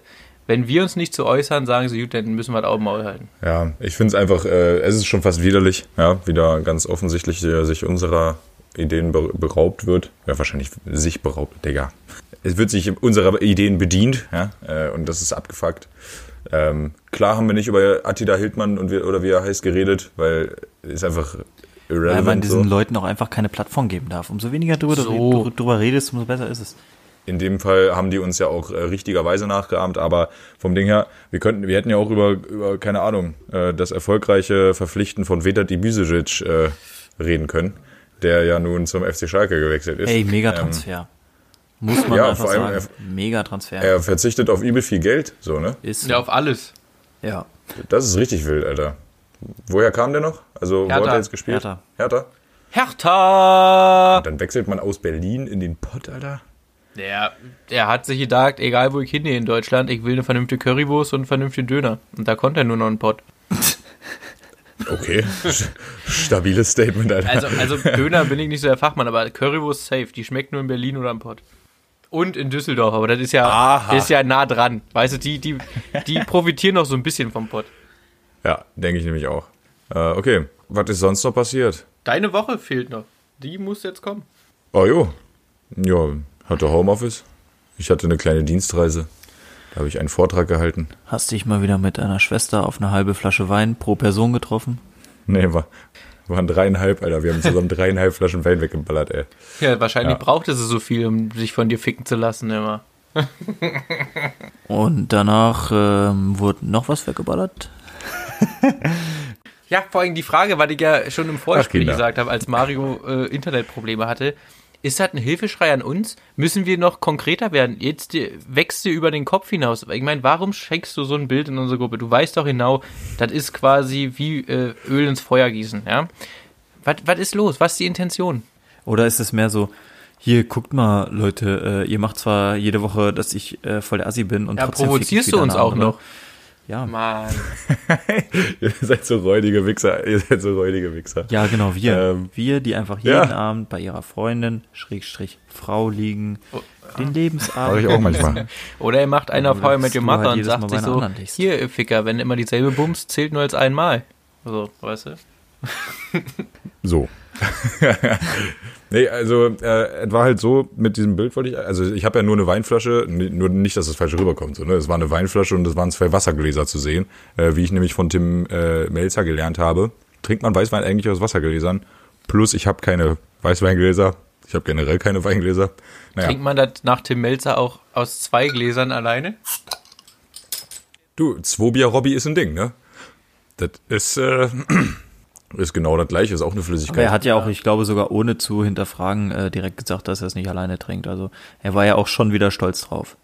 wenn wir uns nicht zu äußern, sagen sie, gut, dann müssen wir das Augen Maul halten. Ja, ich finde es einfach, äh, es ist schon fast widerlich, ja, wie da ganz offensichtlich äh, sich unserer Ideen be beraubt wird. Ja, wahrscheinlich sich beraubt, Digga. Es wird sich unserer Ideen bedient, ja, äh, und das ist abgefuckt. Ähm, klar haben wir nicht über Attila Hildmann und wie, oder wie er heißt geredet, weil ist einfach Weil irrelevant. man diesen so. Leuten auch einfach keine Plattform geben darf. Umso weniger drüber, So. drüber redest, umso besser ist es. In dem Fall haben die uns ja auch äh, richtigerweise nachgeahmt, aber vom Ding her, wir könnten, wir hätten ja auch über, über keine Ahnung, äh, das erfolgreiche Verpflichten von Vedat Ibisevic äh, reden können, der ja nun zum FC Schalke gewechselt ist. Ey, mega Ähm. Muss man Ja, einfach vor allem, sagen. Mega Transfer. Er verzichtet auf übel viel Geld, so, ne? ist Ja, auf alles. ja. Das ist richtig wild, Alter. Woher kam der noch? Also, wo Hertha. hat er jetzt gespielt? Hertha. Hertha? Hertha! Dann wechselt man aus Berlin in den Pott, Alter. Der, der hat sich gedacht, egal wo ich hingehe in Deutschland, ich will eine vernünftige Currywurst und einen vernünftigen Döner. Und da konnte er nur noch einen Pott. Okay. Stabiles Statement, Alter. Also, also Döner bin ich nicht so der Fachmann, aber Currywurst safe. Die schmeckt nur in Berlin oder im Pott. Und in Düsseldorf, aber das ist ja, Aha. ist ja nah dran. Weißt du, die, die, die profitieren noch so ein bisschen vom Pott. Ja, denke ich nämlich auch. Äh, okay, was ist sonst noch passiert? Deine Woche fehlt noch. Die muss jetzt kommen. Oh jo. Ja, hatte Homeoffice. Ich hatte eine kleine Dienstreise. Da habe ich einen Vortrag gehalten. Hast dich mal wieder mit deiner Schwester auf eine halbe Flasche Wein pro Person getroffen? Nee, war, waren dreieinhalb, Alter. Wir haben zusammen dreieinhalb Flaschen Wein weggeballert, ey. Ja, wahrscheinlich Ja. brauchte sie so viel, um sich von dir ficken zu lassen immer. Und danach ähm, wurde noch was weggeballert? Ja, vor allem die Frage, weil ich ja schon im Vorgespräch Kinder. gesagt habe, als Mario äh, Internetprobleme hatte, ist das ein Hilfeschrei an uns? Müssen wir noch konkreter werden? Jetzt äh, wächst dir über den Kopf hinaus. Ich meine, warum schenkst du so ein Bild in unsere Gruppe? Du weißt doch genau, das ist quasi wie äh, Öl ins Feuer gießen, ja? Was ist los? Was ist die Intention? Oder ist es mehr so, hier, guckt mal, Leute, äh, ihr macht zwar jede Woche, dass ich äh, voll der Assi bin und Ja, trotzdem provozierst du uns auch andere. noch? Ja. Mann. Ihr seid so räudige Wichser. Ihr seid so räudige Wichser. Ja, genau, wir. Ähm, wir, die einfach jeden ja. Abend bei ihrer Freundin, Schrägstrich, Frau liegen, Oh. den Lebensabend. Ich auch manchmal. Oder er macht einen auf How I Met Your halt Mother und sagt sich so, hier, ihr Ficker, wenn immer dieselbe Bums, zählt nur als einmal. So, weißt du? So. nee, also äh, es war halt so, mit diesem Bild wollte ich, also ich habe ja nur eine Weinflasche, nur nicht, dass das falsch rüberkommt. So, ne? Es war eine Weinflasche und es waren zwei Wassergläser zu sehen, äh, wie ich nämlich von Tim äh, Melzer gelernt habe. Trinkt man Weißwein eigentlich aus Wassergläsern? Plus ich habe keine Weißweingläser, ich habe generell keine Weingläser. Naja, Trinkt man das nach Tim Melzer auch aus zwei Gläsern alleine? du, Zwobier-Robby ist ein Ding, ne? Das ist, äh, ist genau das gleiche, ist auch eine Flüssigkeit. Aber er hat ja auch, ich glaube, sogar ohne zu hinterfragen, äh, direkt gesagt, dass er es nicht alleine trinkt. Also er war ja auch schon wieder stolz drauf.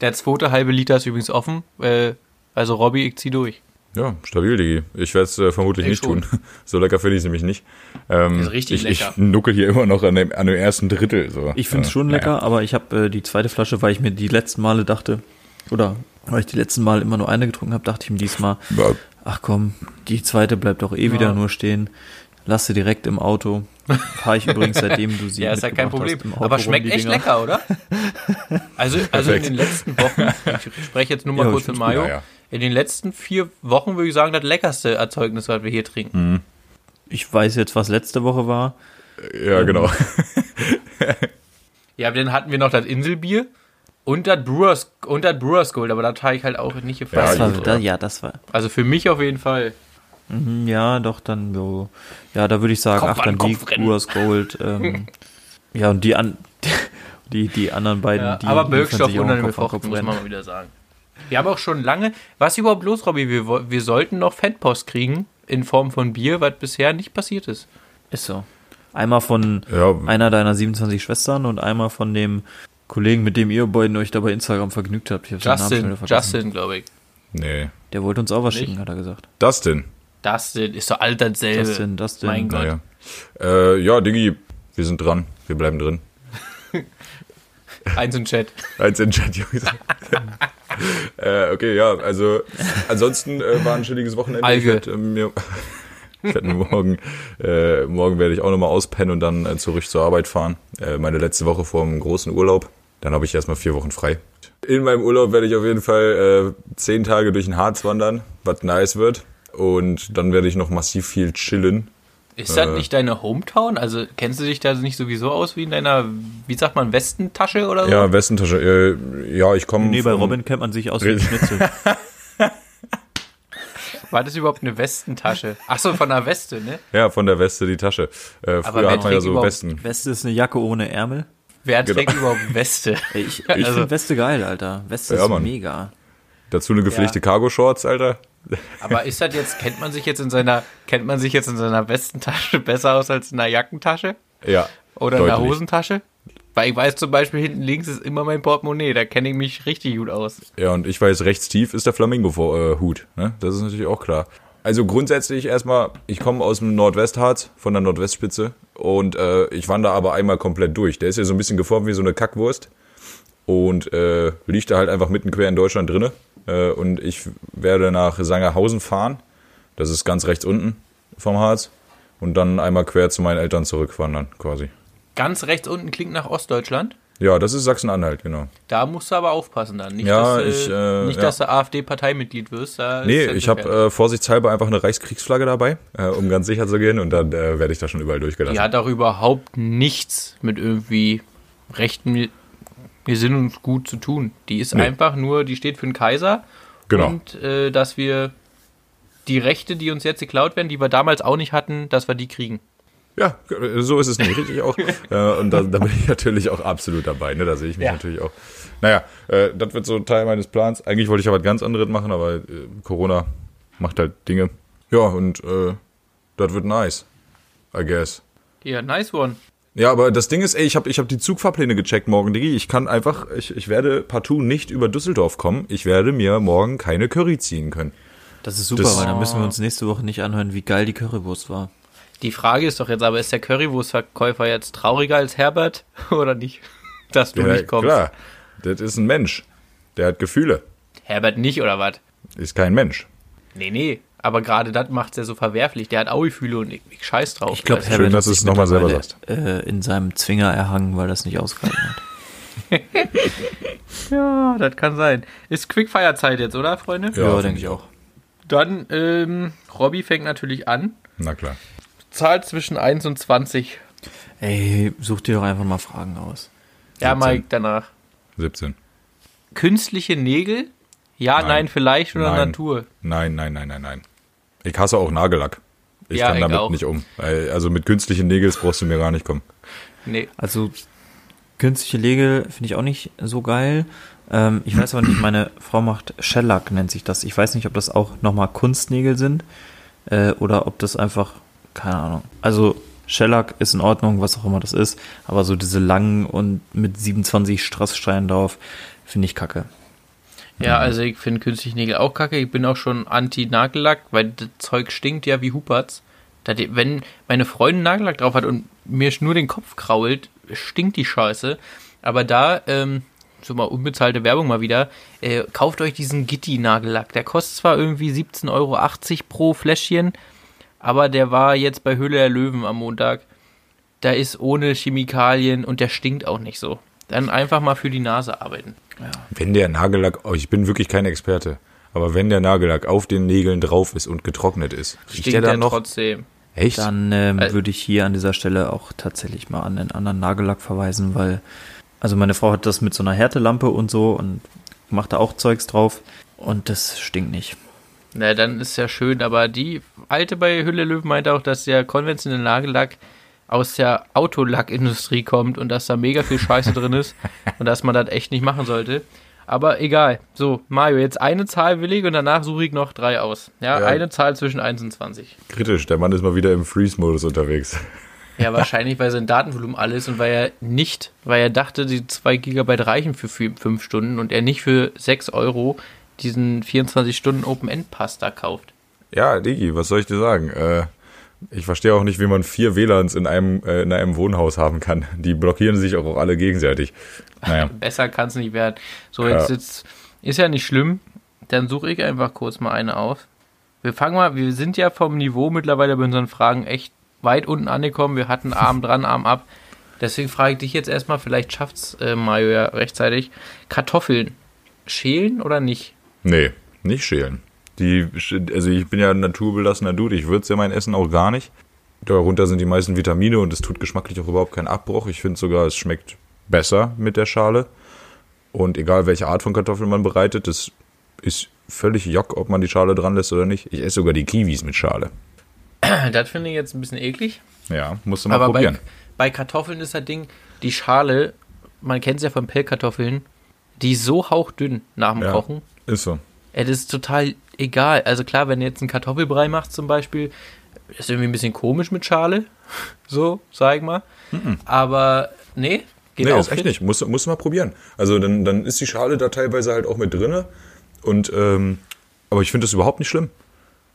Der zweite halbe Liter ist übrigens offen. Äh, also Robby, ich zieh durch. Ja, stabil, Digi. Ich werde es äh, vermutlich Ich nicht schon. tun. So lecker finde ich es nämlich nicht. Ähm, Ist richtig ich, lecker. Ich nuckel hier immer noch an dem, an dem ersten Drittel. So. Ich finde es schon naja. lecker, aber ich habe äh, die zweite Flasche, weil ich mir die letzten Male dachte, oder weil ich die letzten Mal immer nur eine getrunken habe, dachte ich mir diesmal, Ja, ach komm, die zweite bleibt doch eh wieder nur stehen. Lass sie direkt im Auto. Fahre ich übrigens, seitdem du sie Ja, ist ja kein mitgebracht Problem. Aber schmeckt echt Dinger. lecker, oder? Also, also in den letzten Wochen, ich spreche jetzt nur mal Ja, kurz mit find's Mayo, gut, ja, ja. in den letzten vier Wochen würde ich sagen, das leckerste Erzeugnis, was wir hier trinken. Ich weiß jetzt, was letzte Woche war. ja, genau. Ja, dann hatten wir noch das Inselbier und das Brewers, und das Brewers Gold, aber das habe ich halt auch nicht Ja, Das gefallen. war, gut, da, ja, das war. also für mich auf jeden Fall. Mhm, Ja, doch, dann so. Ja, da würde ich sagen, Kopf ach, an dann die. Brewers Gold. Ähm, ja, und die, an, die, die anderen beiden, Ja, die aber Birkstoff auch unangenehm Kopf an fochten, Kopf muss man mal wieder sagen. Wir haben auch schon lange, was ist überhaupt los, Robby? Wir, wir sollten noch Fanpost kriegen in Form von Bier, was bisher nicht passiert ist. Ist so. Einmal von Ja, einer deiner 27 Schwestern und einmal von dem Kollegen, mit dem ihr beiden euch da bei Instagram vergnügt habt. Ich hab seinen Namen schon Justin, wieder vergessen. Justin, glaube ich. nee. Der wollte uns auch was Nicht? schicken, hat er gesagt. Dustin. Dustin ist doch all dasselbe. Justin, Dustin. Mein Gott. Naja. Äh, ja, Digi, wir sind dran. Wir bleiben drin. Eins im Chat. Eins in Chat, Jungs. äh, okay, ja, also ansonsten äh, war ein chilliges Wochenende. Ich Alge. werd, äh, mir, ich werd morgen, äh, morgen werde ich auch nochmal auspennen und dann äh, zurück zur Arbeit fahren. Äh, meine letzte Woche vor dem großen Urlaub. Dann habe ich erstmal vier Wochen frei. In meinem Urlaub werde ich auf jeden Fall äh, zehn Tage durch den Harz wandern, was nice wird. Und dann werde ich noch massiv viel chillen. Ist das Äh. nicht deine Hometown? Also kennst du dich da nicht sowieso aus wie in deiner, wie sagt man, Westentasche oder so? Ja, Westentasche. Äh, ja, ich komme. Nee, bei Robin kennt man sich aus wie ein Schnitzel. War das überhaupt eine Westentasche? Ach so, von einer Weste, ne? Ja, von der Weste die Tasche. Äh, früher hat man ja so Westen. Weste ist eine Jacke ohne Ärmel. Wer Genau. trägt überhaupt Weste? Ich ich Also- finde Weste geil, Alter. Weste Ja, ist Mann. mega. Dazu eine gepflegte Cargo-Shorts, Alter. Aber ist das jetzt, kennt man sich jetzt in seiner, kennt man sich jetzt in seiner Westentasche besser aus als in einer Jackentasche? Ja. Oder in einer deutlich. Hosentasche? Weil ich weiß zum Beispiel, hinten links ist immer mein Portemonnaie, da kenne ich mich richtig gut aus. Ja, und ich weiß, rechts tief ist der Flamingo-Hut. Ne? Das ist natürlich auch klar. Also grundsätzlich erstmal, ich komme aus dem Nordwestharz, von der Nordwestspitze. Und äh, ich wandere aber einmal komplett durch. Der ist ja so ein bisschen geformt wie so eine Kackwurst. Und äh, liegt da halt einfach mitten quer in Deutschland drinne. Äh, und ich werde nach Sangerhausen fahren. Das ist ganz rechts unten vom Harz. Und dann einmal quer zu meinen Eltern zurückwandern, quasi. Ganz rechts unten klingt nach Ostdeutschland. Ja, das ist Sachsen-Anhalt, genau. Da musst du aber aufpassen dann. Nicht, Ja, dass, ich, äh, nicht ja. dass du AfD-Parteimitglied wirst. Nee, ich habe äh, vorsichtshalber einfach eine Reichskriegsflagge dabei, äh, um ganz sicher zu gehen. Und dann äh, werde ich da schon überall durchgelassen. Die hat auch überhaupt nichts mit irgendwie rechten Gesinnungsgut zu tun. Die ist Nee. einfach nur, die steht für den Kaiser. Genau. Und äh, dass wir die Rechte, die uns jetzt geklaut werden, die wir damals auch nicht hatten, dass wir die kriegen. Ja, so ist es nicht richtig auch. äh, und da, da bin ich natürlich auch absolut dabei. Ne? Da sehe ich mich Ja. natürlich auch. Naja, äh, das wird so Teil meines Plans. Eigentlich wollte ich ja was ganz anderes machen, aber äh, Corona macht halt Dinge. Ja, und äh, das wird nice. I guess. Ja, nice one. Ja, aber das Ding ist, ey, ich habe ich hab die Zugfahrpläne gecheckt morgen, Digi. Ich kann einfach, ich, ich werde partout nicht über Düsseldorf kommen. Ich werde mir morgen keine Curry ziehen können. Das ist super, Das- weil dann müssen wir uns nächste Woche nicht anhören, wie geil die Currywurst war. Die Frage ist doch jetzt aber, ist der Currywurstverkäufer jetzt trauriger als Herbert oder nicht? Dass du Ja, nicht kommst. klar, das ist ein Mensch. Der hat Gefühle. Herbert nicht oder was? Ist kein Mensch. Nee, nee. Aber gerade das macht's ja so verwerflich. Der hat auch Gefühle und ich, ich scheiß drauf. Ich glaube, du? Schön, dass du es sich noch mal selber mittlerweile, Äh, in seinem Zwinger erhangen, weil das nicht ausgehalten hat. Ja, das kann sein. Ist Quickfire-Zeit jetzt, oder, Freunde? Ja, Ja, denke ich ich auch. Dann, ähm, Robby fängt natürlich an. Na klar. Zahl zwischen 1 und 20. Ey, such dir doch einfach mal Fragen aus. Ja, 17. Mike, danach. 17. Künstliche Nägel? Ja, nein, Nein. vielleicht oder Nein. Natur? Nein, nein, nein, nein, nein. Ich hasse auch Nagellack. Ich Ja, kann ich damit auch. nicht um. Also mit künstlichen Nägels brauchst du mir gar nicht kommen. Nee. Also, künstliche Nägel finde ich auch nicht so geil. Ähm, ich weiß aber nicht, meine Frau macht Shellac, nennt sich das. Ich weiß nicht, ob das auch nochmal Kunstnägel sind äh, oder ob das einfach, keine Ahnung. Also, Shellac ist in Ordnung, was auch immer das ist, aber so diese langen und mit 27 Strasssteinen drauf, finde ich kacke. Ja, also ich finde künstliche Nägel auch kacke. Ich bin auch schon anti-Nagellack, weil das Zeug stinkt ja wie Huperts. Wenn meine Freundin Nagellack drauf hat und mir nur den Kopf krault, stinkt die Scheiße. Aber da, ähm, so mal unbezahlte Werbung mal wieder, äh, kauft euch diesen Gitti-Nagellack. Der kostet zwar irgendwie 17,80 Euro pro Fläschchen, aber der war jetzt bei Höhle der Löwen am Montag. Da ist ohne Chemikalien und der stinkt auch nicht so. Dann einfach mal für die Nase arbeiten. Wenn der Nagellack, oh, ich bin wirklich kein Experte, aber wenn der Nagellack auf den Nägeln drauf ist und getrocknet ist, riecht Stinkt der der dann noch? trotzdem. Echt? Dann ähm, Äh, würde ich hier an dieser Stelle auch tatsächlich mal an den anderen Nagellack verweisen, weil, also meine Frau hat das mit so einer Härtelampe und so und macht da auch Zeugs drauf und das stinkt nicht. Na, dann ist ja schön, aber die alte bei Hülle Löwen meinte auch, dass der konventionelle Nagellack aus der Autolackindustrie kommt und dass da mega viel Scheiße drin ist und dass man das echt nicht machen sollte. Aber egal. So, Mario, jetzt eine Zahl will ich und danach suche ich noch drei aus. Ja, Ja. eine Zahl zwischen 1 und 20. Kritisch, der Mann ist mal wieder im Freeze-Modus unterwegs. Ja, wahrscheinlich, weil sein Datenvolumen alles und weil er nicht, weil er dachte, die 2 Gigabyte reichen für 5 Stunden und er nicht für 6 Euro diesen 24-Stunden Open-End-Pass da kauft. Ja, Digi, was soll ich dir sagen? Äh, ich verstehe auch nicht, wie man vier WLANs in einem, äh, in einem Wohnhaus haben kann. Die blockieren sich auch alle gegenseitig. Naja, Besser kann es nicht werden. So, Ja. jetzt, jetzt ist ja nicht schlimm. Dann suche ich einfach kurz mal eine auf. Wir fangen mal, wir sind ja vom Niveau mittlerweile bei unseren Fragen echt weit unten angekommen. Wir hatten Arm dran, Arm ab. Deswegen frage ich dich jetzt erstmal, vielleicht schafft's äh, Mario ja rechtzeitig. Kartoffeln. Schälen oder nicht? Nee, nicht schälen. Die, also ich bin ja ein naturbelassener Dude, ich würze ja mein Essen auch gar nicht. Darunter sind die meisten Vitamine und es tut geschmacklich auch überhaupt keinen Abbruch. Ich finde sogar, es schmeckt besser mit der Schale. Und egal welche Art von Kartoffeln man bereitet, das ist völlig jock, ob man die Schale dran lässt oder nicht. Ich esse sogar die Kiwis mit Schale. Das finde ich jetzt ein bisschen eklig. Ja, musst du mal Aber bei, probieren. bei Kartoffeln ist das Ding, die Schale, man kennt es ja von Pellkartoffeln, die ist so hauchdünn nach dem Ja. Kochen. Ist so. Ja, das ist total egal. Also klar, wenn du jetzt einen Kartoffelbrei machst zum Beispiel, ist irgendwie ein bisschen komisch mit Schale. So, sag ich mal. Aber nee, Geht nee, auch ist echt nicht. Muss, muss mal probieren. Also dann, dann ist die Schale da teilweise halt auch mit drinne. Und ähm, aber ich finde das überhaupt nicht schlimm.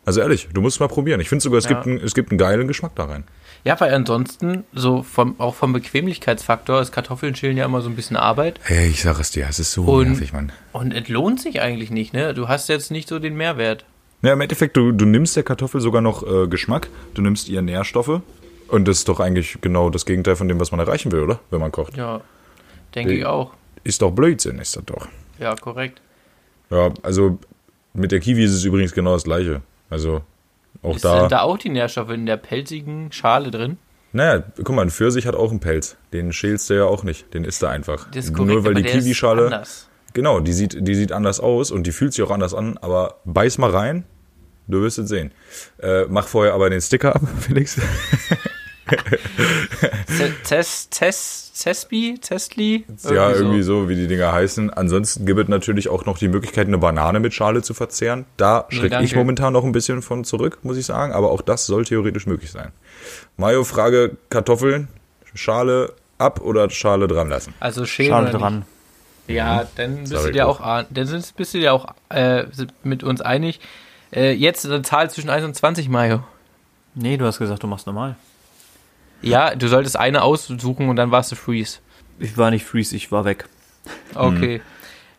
Also ehrlich, du musst es mal probieren. Ich finde sogar, es, Ja. gibt einen, es gibt einen geilen Geschmack da rein. Ja, weil ansonsten, so vom, auch vom Bequemlichkeitsfaktor, ist Kartoffeln schälen ja immer so ein bisschen Arbeit. Hey, ich sag es dir, es ist so Und- nervig, Mann. Und es lohnt sich eigentlich nicht, ne? Du hast jetzt nicht so den Mehrwert. Ja, im Endeffekt, du, du nimmst der Kartoffel sogar noch äh, Geschmack, du nimmst ihr Nährstoffe. Und das ist doch eigentlich genau das Gegenteil von dem, was man erreichen will, oder? Wenn man kocht. Ja, denke ich auch. Ist doch Blödsinn, ist das doch. Ja, korrekt. Ja, also mit der Kiwi ist es übrigens genau das gleiche. Also auch Ist da. sind da auch die Nährstoffe in der pelzigen Schale drin? Naja, guck mal, ein Pfirsich hat auch einen Pelz. Den schälst du ja auch nicht. Den isst er einfach. Das ist korrekt, Nur weil die Kiwischale. Genau, die sieht, die sieht anders aus und die fühlt sich auch anders an, aber beiß mal rein, du wirst es sehen. Äh, mach vorher aber den Sticker ab, Felix. Zes, Zes, Zespi, Zestli? ja, irgendwie so, wie die Dinger heißen. Ansonsten gibt es natürlich auch noch die Möglichkeit, eine Banane mit Schale zu verzehren. Da Nee, schrecke ich momentan noch ein bisschen von zurück, muss ich sagen, aber auch das soll theoretisch möglich sein. Mayo, Frage, Kartoffeln, Schale ab oder Schale dran lassen? Also schälen Schale dran. Nicht? Ja, dann bist Sorry, du dir auch, dann sind- bist du dir auch äh, mit uns einig. Äh, jetzt eine Zahl zwischen 1 und 20, Mayo. Nee, du hast gesagt, du machst normal. Ja, du solltest eine aussuchen und dann warst du Freeze. Ich war nicht Freeze, ich war weg. Okay.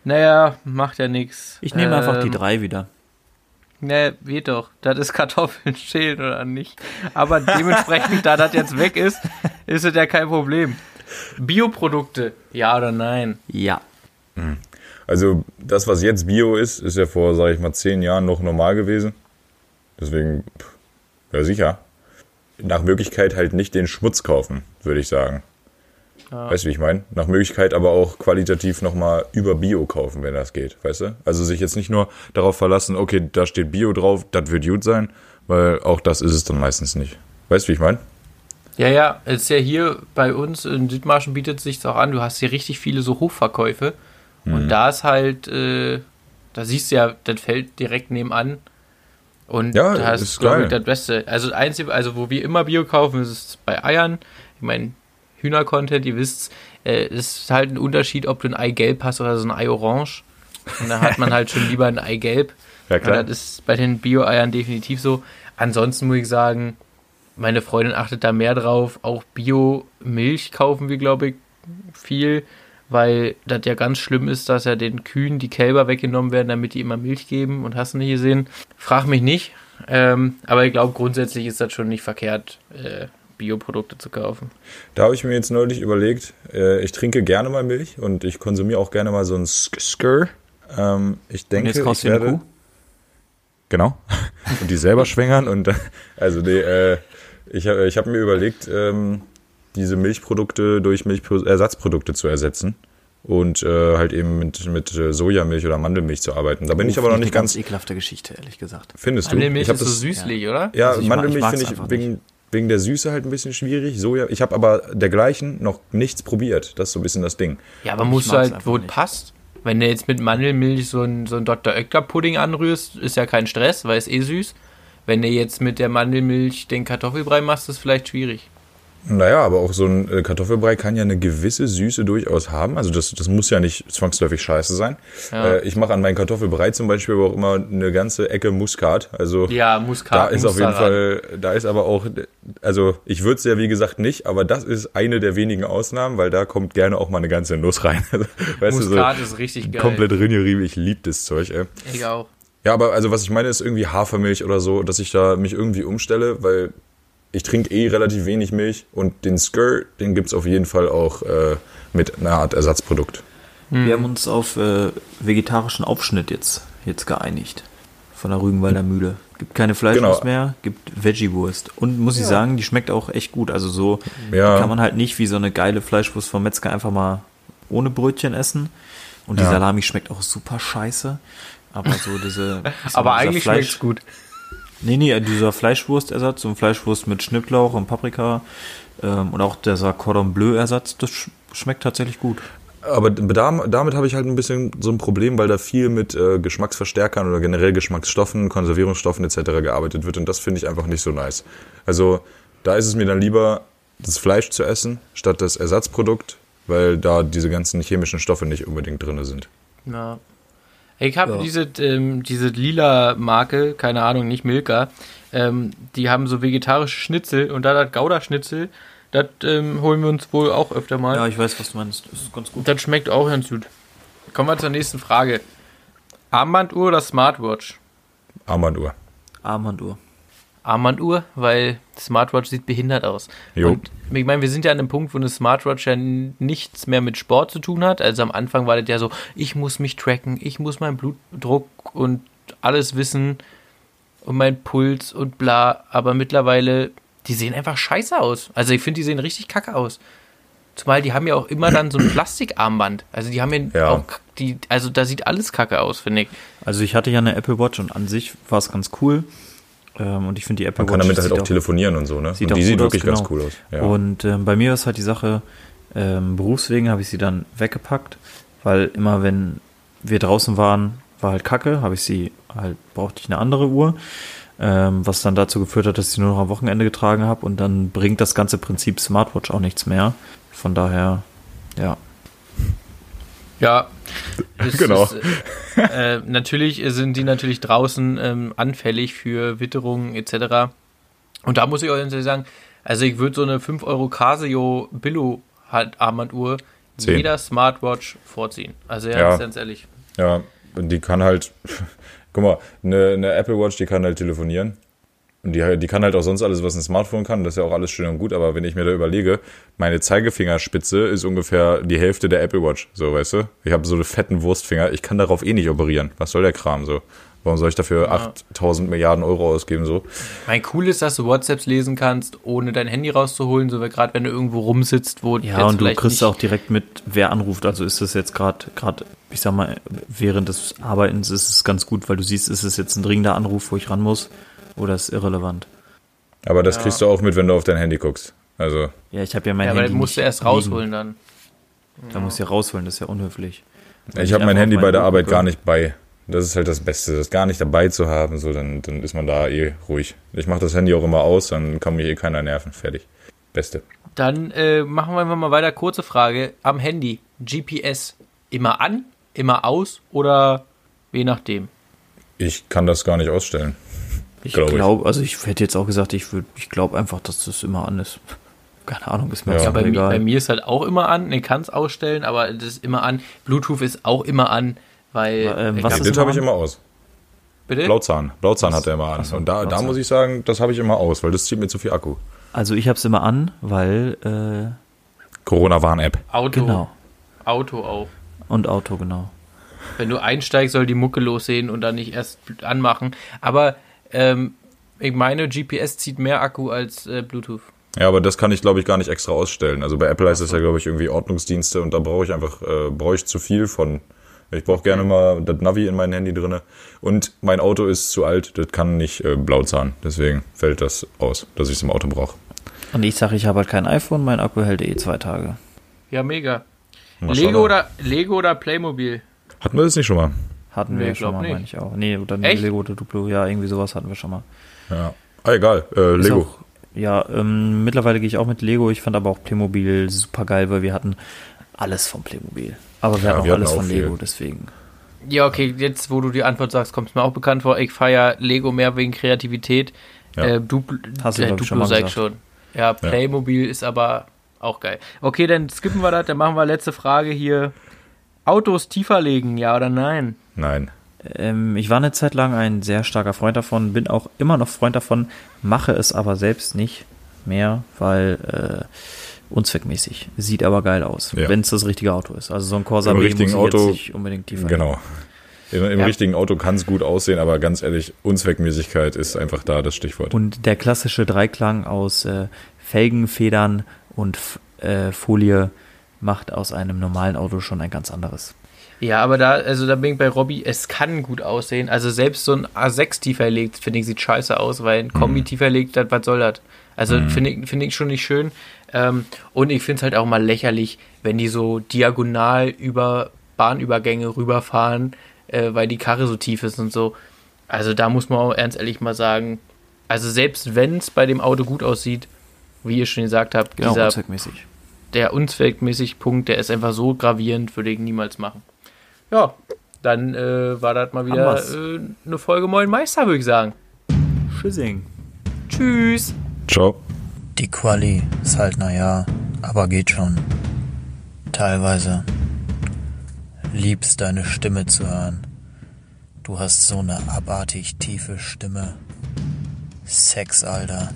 Naja, macht ja nichts. Ich nehme einfach die drei wieder. Ne, geht doch. Das ist Kartoffeln schälen oder nicht. Aber dementsprechend, da das jetzt weg ist, ist es ja kein Problem. Bioprodukte, ja oder nein? Ja. Also das, was jetzt Bio ist, ist ja vor, sage ich mal, zehn Jahren noch normal gewesen. Deswegen, pff, ja sicher. Nach Möglichkeit halt nicht den Schmutz kaufen, würde ich sagen. Ja. Weißt du, wie ich meine? Nach Möglichkeit aber auch qualitativ nochmal über Bio kaufen, wenn das geht, weißt du? Also sich jetzt nicht nur darauf verlassen, okay, da steht Bio drauf, das wird gut sein, weil auch das ist es dann meistens nicht. Weißt du, wie ich meine? Ja, ja, ist ja hier bei uns in Südmarschen bietet es sich auch an. Du hast hier richtig viele so Hofverkäufe. Mhm. Und da ist halt, äh, da siehst du ja, das Feld direkt nebenan. Und Ja, da ist ist, glaube ich, das Beste. Also, das Einzige, also wo wir immer Bio kaufen, ist es bei Eiern. Ich meine, Hühner-Content, ihr wisst, äh, ist halt ein Unterschied, ob du ein Ei gelb hast oder so ein Ei orange. Und da hat man halt schon lieber ein Ei gelb. Ja, Und das ist bei den Bio-Eiern definitiv so. Ansonsten muss ich sagen, meine Freundin achtet da mehr drauf. Auch Bio-Milch kaufen wir, glaube ich, viel, weil das ja ganz schlimm ist, dass ja den Kühen die Kälber weggenommen werden, damit die immer Milch geben und hast du nicht gesehen. Frag mich nicht. Ähm, aber ich glaube, grundsätzlich ist das schon nicht verkehrt, äh, Bioprodukte zu kaufen. Da habe ich mir jetzt neulich überlegt, äh, ich trinke gerne mal Milch und ich konsumiere auch gerne mal so ein Sk- Skr. Ähm, ich Und denke, jetzt kaufst ich du eine werde... Kuh? Genau. Und die selber schwängern und also nee, äh, ich habe ich hab mir überlegt, ähm, diese Milchprodukte durch Milchersatzprodukte zu ersetzen und äh, halt eben mit, mit äh, Sojamilch oder Mandelmilch zu arbeiten. Da bin ich aber noch nicht ganz. ekelhafte Geschichte, ehrlich gesagt. Findest du? Mandelmilch ich hab ist so das, süßlich, oder? ja, Also ich mag- Mandelmilch finde ich wegen, wegen der Süße halt ein bisschen schwierig. Soja, ich habe aber dergleichen noch nichts probiert. Das ist so ein bisschen das Ding. Ja, aber musst du halt, wo es nicht. passt. Wenn du jetzt mit Mandelmilch so ein, so ein Dr. Oetker Pudding anrührst, ist ja kein Stress, weil es eh süß. Wenn du jetzt mit der Mandelmilch den Kartoffelbrei machst, ist vielleicht schwierig. Naja, aber auch so ein äh, Kartoffelbrei kann ja eine gewisse Süße durchaus haben. Also das, das muss ja nicht zwangsläufig scheiße sein. Ja. Äh, ich mache an meinen Kartoffelbrei zum Beispiel aber auch immer eine ganze Ecke Muskat. Also Ja, Muskat. da ist auf jeden. Fall, da ist aber auch, also ich würde es ja wie gesagt nicht, aber das ist eine der wenigen Ausnahmen, weil da kommt gerne auch mal eine ganze Nuss rein. Weißt Muskat du, ist richtig geil. Komplett Rinjerieb, ich lieb das Zeug, ey. Ich auch. Ja, aber also was ich meine ist irgendwie Hafermilch oder so, dass ich da mich irgendwie umstelle, weil ich trinke eh relativ wenig Milch und den Skr, den gibt's auf jeden Fall auch äh, mit einer Art Ersatzprodukt. Hm. Wir haben uns auf äh, vegetarischen Aufschnitt jetzt, jetzt geeinigt. Von der Rügenwalder Mühle. Gibt keine Fleischwurst Genau. mehr, gibt Veggie-Wurst. Und muss ich sagen, die schmeckt auch echt gut. Also so Ja. kann man halt nicht wie so eine geile Fleischwurst vom Metzger einfach mal ohne Brötchen essen. Und die Ja. Salami schmeckt auch super scheiße. Aber so diese. so Aber eigentlich Fleisch- schmeckt's gut. Nee, nee, dieser Fleischwurstersatz, so ein Fleischwurst mit Schnittlauch und Paprika ähm, und auch dieser Cordon Bleu-Ersatz, das sch schmeckt tatsächlich gut. Aber da, damit habe ich halt ein bisschen so ein Problem, weil da viel mit äh, Geschmacksverstärkern oder generell Geschmacksstoffen, Konservierungsstoffen etc. gearbeitet wird und das finde ich einfach nicht so nice. Also da ist es mir dann lieber, das Fleisch zu essen, statt das Ersatzprodukt weil da diese ganzen chemischen Stoffe nicht unbedingt drin sind. Ja. Ich habe Ja. diese, ähm, diese lila Marke, keine Ahnung, nicht Milka, ähm, die haben so vegetarische Schnitzel und da das Gouda-Schnitzel, das ähm, holen wir uns wohl auch öfter mal. Ja, ich weiß, was du meinst. Das ist ganz gut. Das schmeckt auch ganz gut. Kommen wir zur nächsten Frage. Armbanduhr oder Smartwatch? Armbanduhr. Armbanduhr. Armbanduhr, weil Smartwatch sieht behindert aus. Jo. Und ich meine, wir sind ja an einem Punkt, wo eine Smartwatch ja nichts mehr mit Sport zu tun hat. Also am Anfang war das ja so, ich muss mich tracken, ich muss meinen Blutdruck und alles wissen und meinen Puls und bla. Aber mittlerweile, die sehen einfach scheiße aus. Also ich finde, die sehen richtig kacke aus. Zumal die haben ja auch immer dann so ein Plastikarmband. Also die haben ja, Ja. auch, die, also da sieht alles kacke aus, finde ich. Also ich hatte ja eine Apple Watch und an sich war es ganz cool. Ähm, und ich finde die Apple Man kann Watch damit halt sieht auch telefonieren und so, ne? sieht und auch die sieht gut aus, wirklich ganz genau. cool aus. Ja. Und ähm, bei mir ist halt die Sache, ähm, berufswegen habe ich sie dann weggepackt, weil immer wenn wir draußen waren, war halt kacke, habe ich sie halt, brauchte ich eine andere Uhr, ähm, was dann dazu geführt hat, dass ich sie nur noch am Wochenende getragen habe und dann bringt das ganze Prinzip Smartwatch auch nichts mehr. Von daher, ja. Ja, es Genau. Ist, äh, äh, natürlich sind die natürlich draußen ähm, anfällig für Witterungen etc. Und da muss ich euch sagen, also ich würde so eine 5 Euro Casio Billo halt Armbanduhr jeder Smartwatch vorziehen. Also ja, Ja. ganz, ganz ehrlich. Ja, und die kann halt, guck mal, eine, eine Apple Watch, die kann halt telefonieren. Und die, die kann halt auch sonst alles, was ein Smartphone kann. Das ist ja auch alles schön und gut. Aber wenn ich mir da überlege, meine Zeigefingerspitze ist ungefähr die Hälfte der Apple Watch. So, weißt du? Ich habe so eine fetten Wurstfinger. Ich kann darauf eh nicht operieren. Was soll der Kram so? Warum soll ich dafür 8000 Milliarden Euro ausgeben so? Mein cool ist, dass du WhatsApps lesen kannst, ohne dein Handy rauszuholen, so gerade wenn du irgendwo rumsitzt, wo Ja, jetzt und du kriegst auch direkt mit, wer anruft. Also ist das jetzt gerade, gerade, ich sag mal, während des Arbeitens ist es ganz gut, weil du siehst, ist es jetzt ein dringender Anruf, wo ich ran muss, oder ist irrelevant. Aber das Ja. kriegst du auch mit, wenn du auf dein Handy guckst. Also, Ja, ich habe ja mein Ja, aber Handy. das musst du erst liegen. rausholen dann. Da musst du ja rausholen, das ist ja unhöflich. ich ich habe mein Handy bei der Uhr Arbeit gar nicht bei. Das ist halt das Beste, das gar nicht dabei zu haben, so dann, dann ist man da eh ruhig. Ich mache das Handy auch immer aus, dann kann mich eh keiner nerven. Fertig. Beste. Dann äh, machen wir einfach mal weiter. Kurze Frage. Am Handy, GPS, immer an, immer aus oder je nachdem? Ich kann das gar nicht ausstellen. Ich Glaub glaube, also ich hätte jetzt auch gesagt, ich würde, ich glaube einfach, dass das immer an ist. Keine Ahnung, ist mir Ja. bei, mir, egal. bei mir ist halt auch immer an. Ich kann es ausstellen, aber das ist immer an. Bluetooth ist auch immer an, weil. Aber, ähm, was ist das habe ich immer aus. bitte? Blauzahn. Blauzahn hat er immer an. So, und da, da muss ich sagen, das habe ich immer aus, weil das zieht mir zu viel Akku. Also ich habe es immer an, weil, äh, Corona-Warn-App. Auto. genau. Auto auch. Und Auto, genau. Wenn du einsteigst, soll die Mucke lossehen und dann nicht erst anmachen. Aber ähm, ich meine, GPS zieht mehr Akku als äh, Bluetooth. Ja, aber das kann ich, glaube ich, gar nicht extra ausstellen. Also bei Apple heißt das ja, glaube ich, irgendwie Ordnungsdienste und da brauche ich einfach, äh, brauche ich zu viel von. Ich brauche gerne mal das Navi in meinem Handy drinne. Und mein Auto ist zu alt, das kann nicht äh, Blauzahn. Deswegen fällt das aus, dass ich es im Auto brauche. Und ich sage, ich habe halt kein iPhone, mein Akku hält eh zwei Tage. Ja, mega. Lego oder, Lego oder Playmobil? Hatten wir das nicht schon mal? Hatten Nee, wir ja schon mal, nicht. meine ich auch. Nee, oder Echt? Lego oder Duplo, ja, irgendwie sowas hatten wir schon mal. Ja. Ah, egal. Äh, Lego. Auch, ja, ähm, mittlerweile gehe ich auch mit Lego. Ich fand aber auch Playmobil super geil, weil wir hatten alles von Playmobil. Aber wir Ja, hatten auch wir hatten alles auch von viel. Lego, deswegen. Ja, okay, jetzt wo du die Antwort sagst, kommt es mir auch bekannt vor. Ich feiere Lego mehr wegen Kreativität. Ja. Äh, Duplo, Hast du, äh, ich, schon Duplo mal sag ich schon. Ja, Playmobil ist aber auch geil. Okay, dann skippen wir das, dann machen wir letzte Frage hier. Autos tiefer legen, ja oder nein? Nein. Ähm, ich war eine Zeit lang ein sehr starker Freund davon, bin auch immer noch Freund davon, mache es aber selbst nicht mehr, weil äh, unzweckmäßig. Sieht aber geil aus, Ja. wenn es das richtige Auto ist. Also so ein Corsa Im B richtigen muss ich Auto- jetzt nicht unbedingt tiefer Genau. Im, im Ja. richtigen Auto kann es gut aussehen, aber ganz ehrlich, Unzweckmäßigkeit ist einfach da das Stichwort. Und der klassische Dreiklang aus äh, Felgen, Federn und F äh, Folie macht aus einem normalen Auto schon ein ganz anderes. Ja, aber da, also da bin ich bei Robby, es kann gut aussehen. Also selbst so ein A6 tiefer legt, finde ich, sieht scheiße aus, weil ein Kombi tiefer legt, was soll das? Also finde ich, finde ich schon nicht schön. Ähm, und ich finde es halt auch mal lächerlich, wenn die so diagonal über Bahnübergänge rüberfahren, äh, weil die Karre so tief ist und so. Also da muss man auch ernst ehrlich mal sagen, also selbst wenn es bei dem Auto gut aussieht, wie ihr schon gesagt habt, Genau, dieser. Der unzweckmäßig Punkt, der ist einfach so gravierend, würde ich niemals machen. Ja, dann äh, war das mal wieder äh, eine Folge Moin Meister, würde ich sagen. Tschüssing. Tschüss. Ciao. Die Quali ist halt naja, aber geht schon. Teilweise. Liebst deine Stimme zu hören. Du hast so eine abartig tiefe Stimme. Sex, Alter.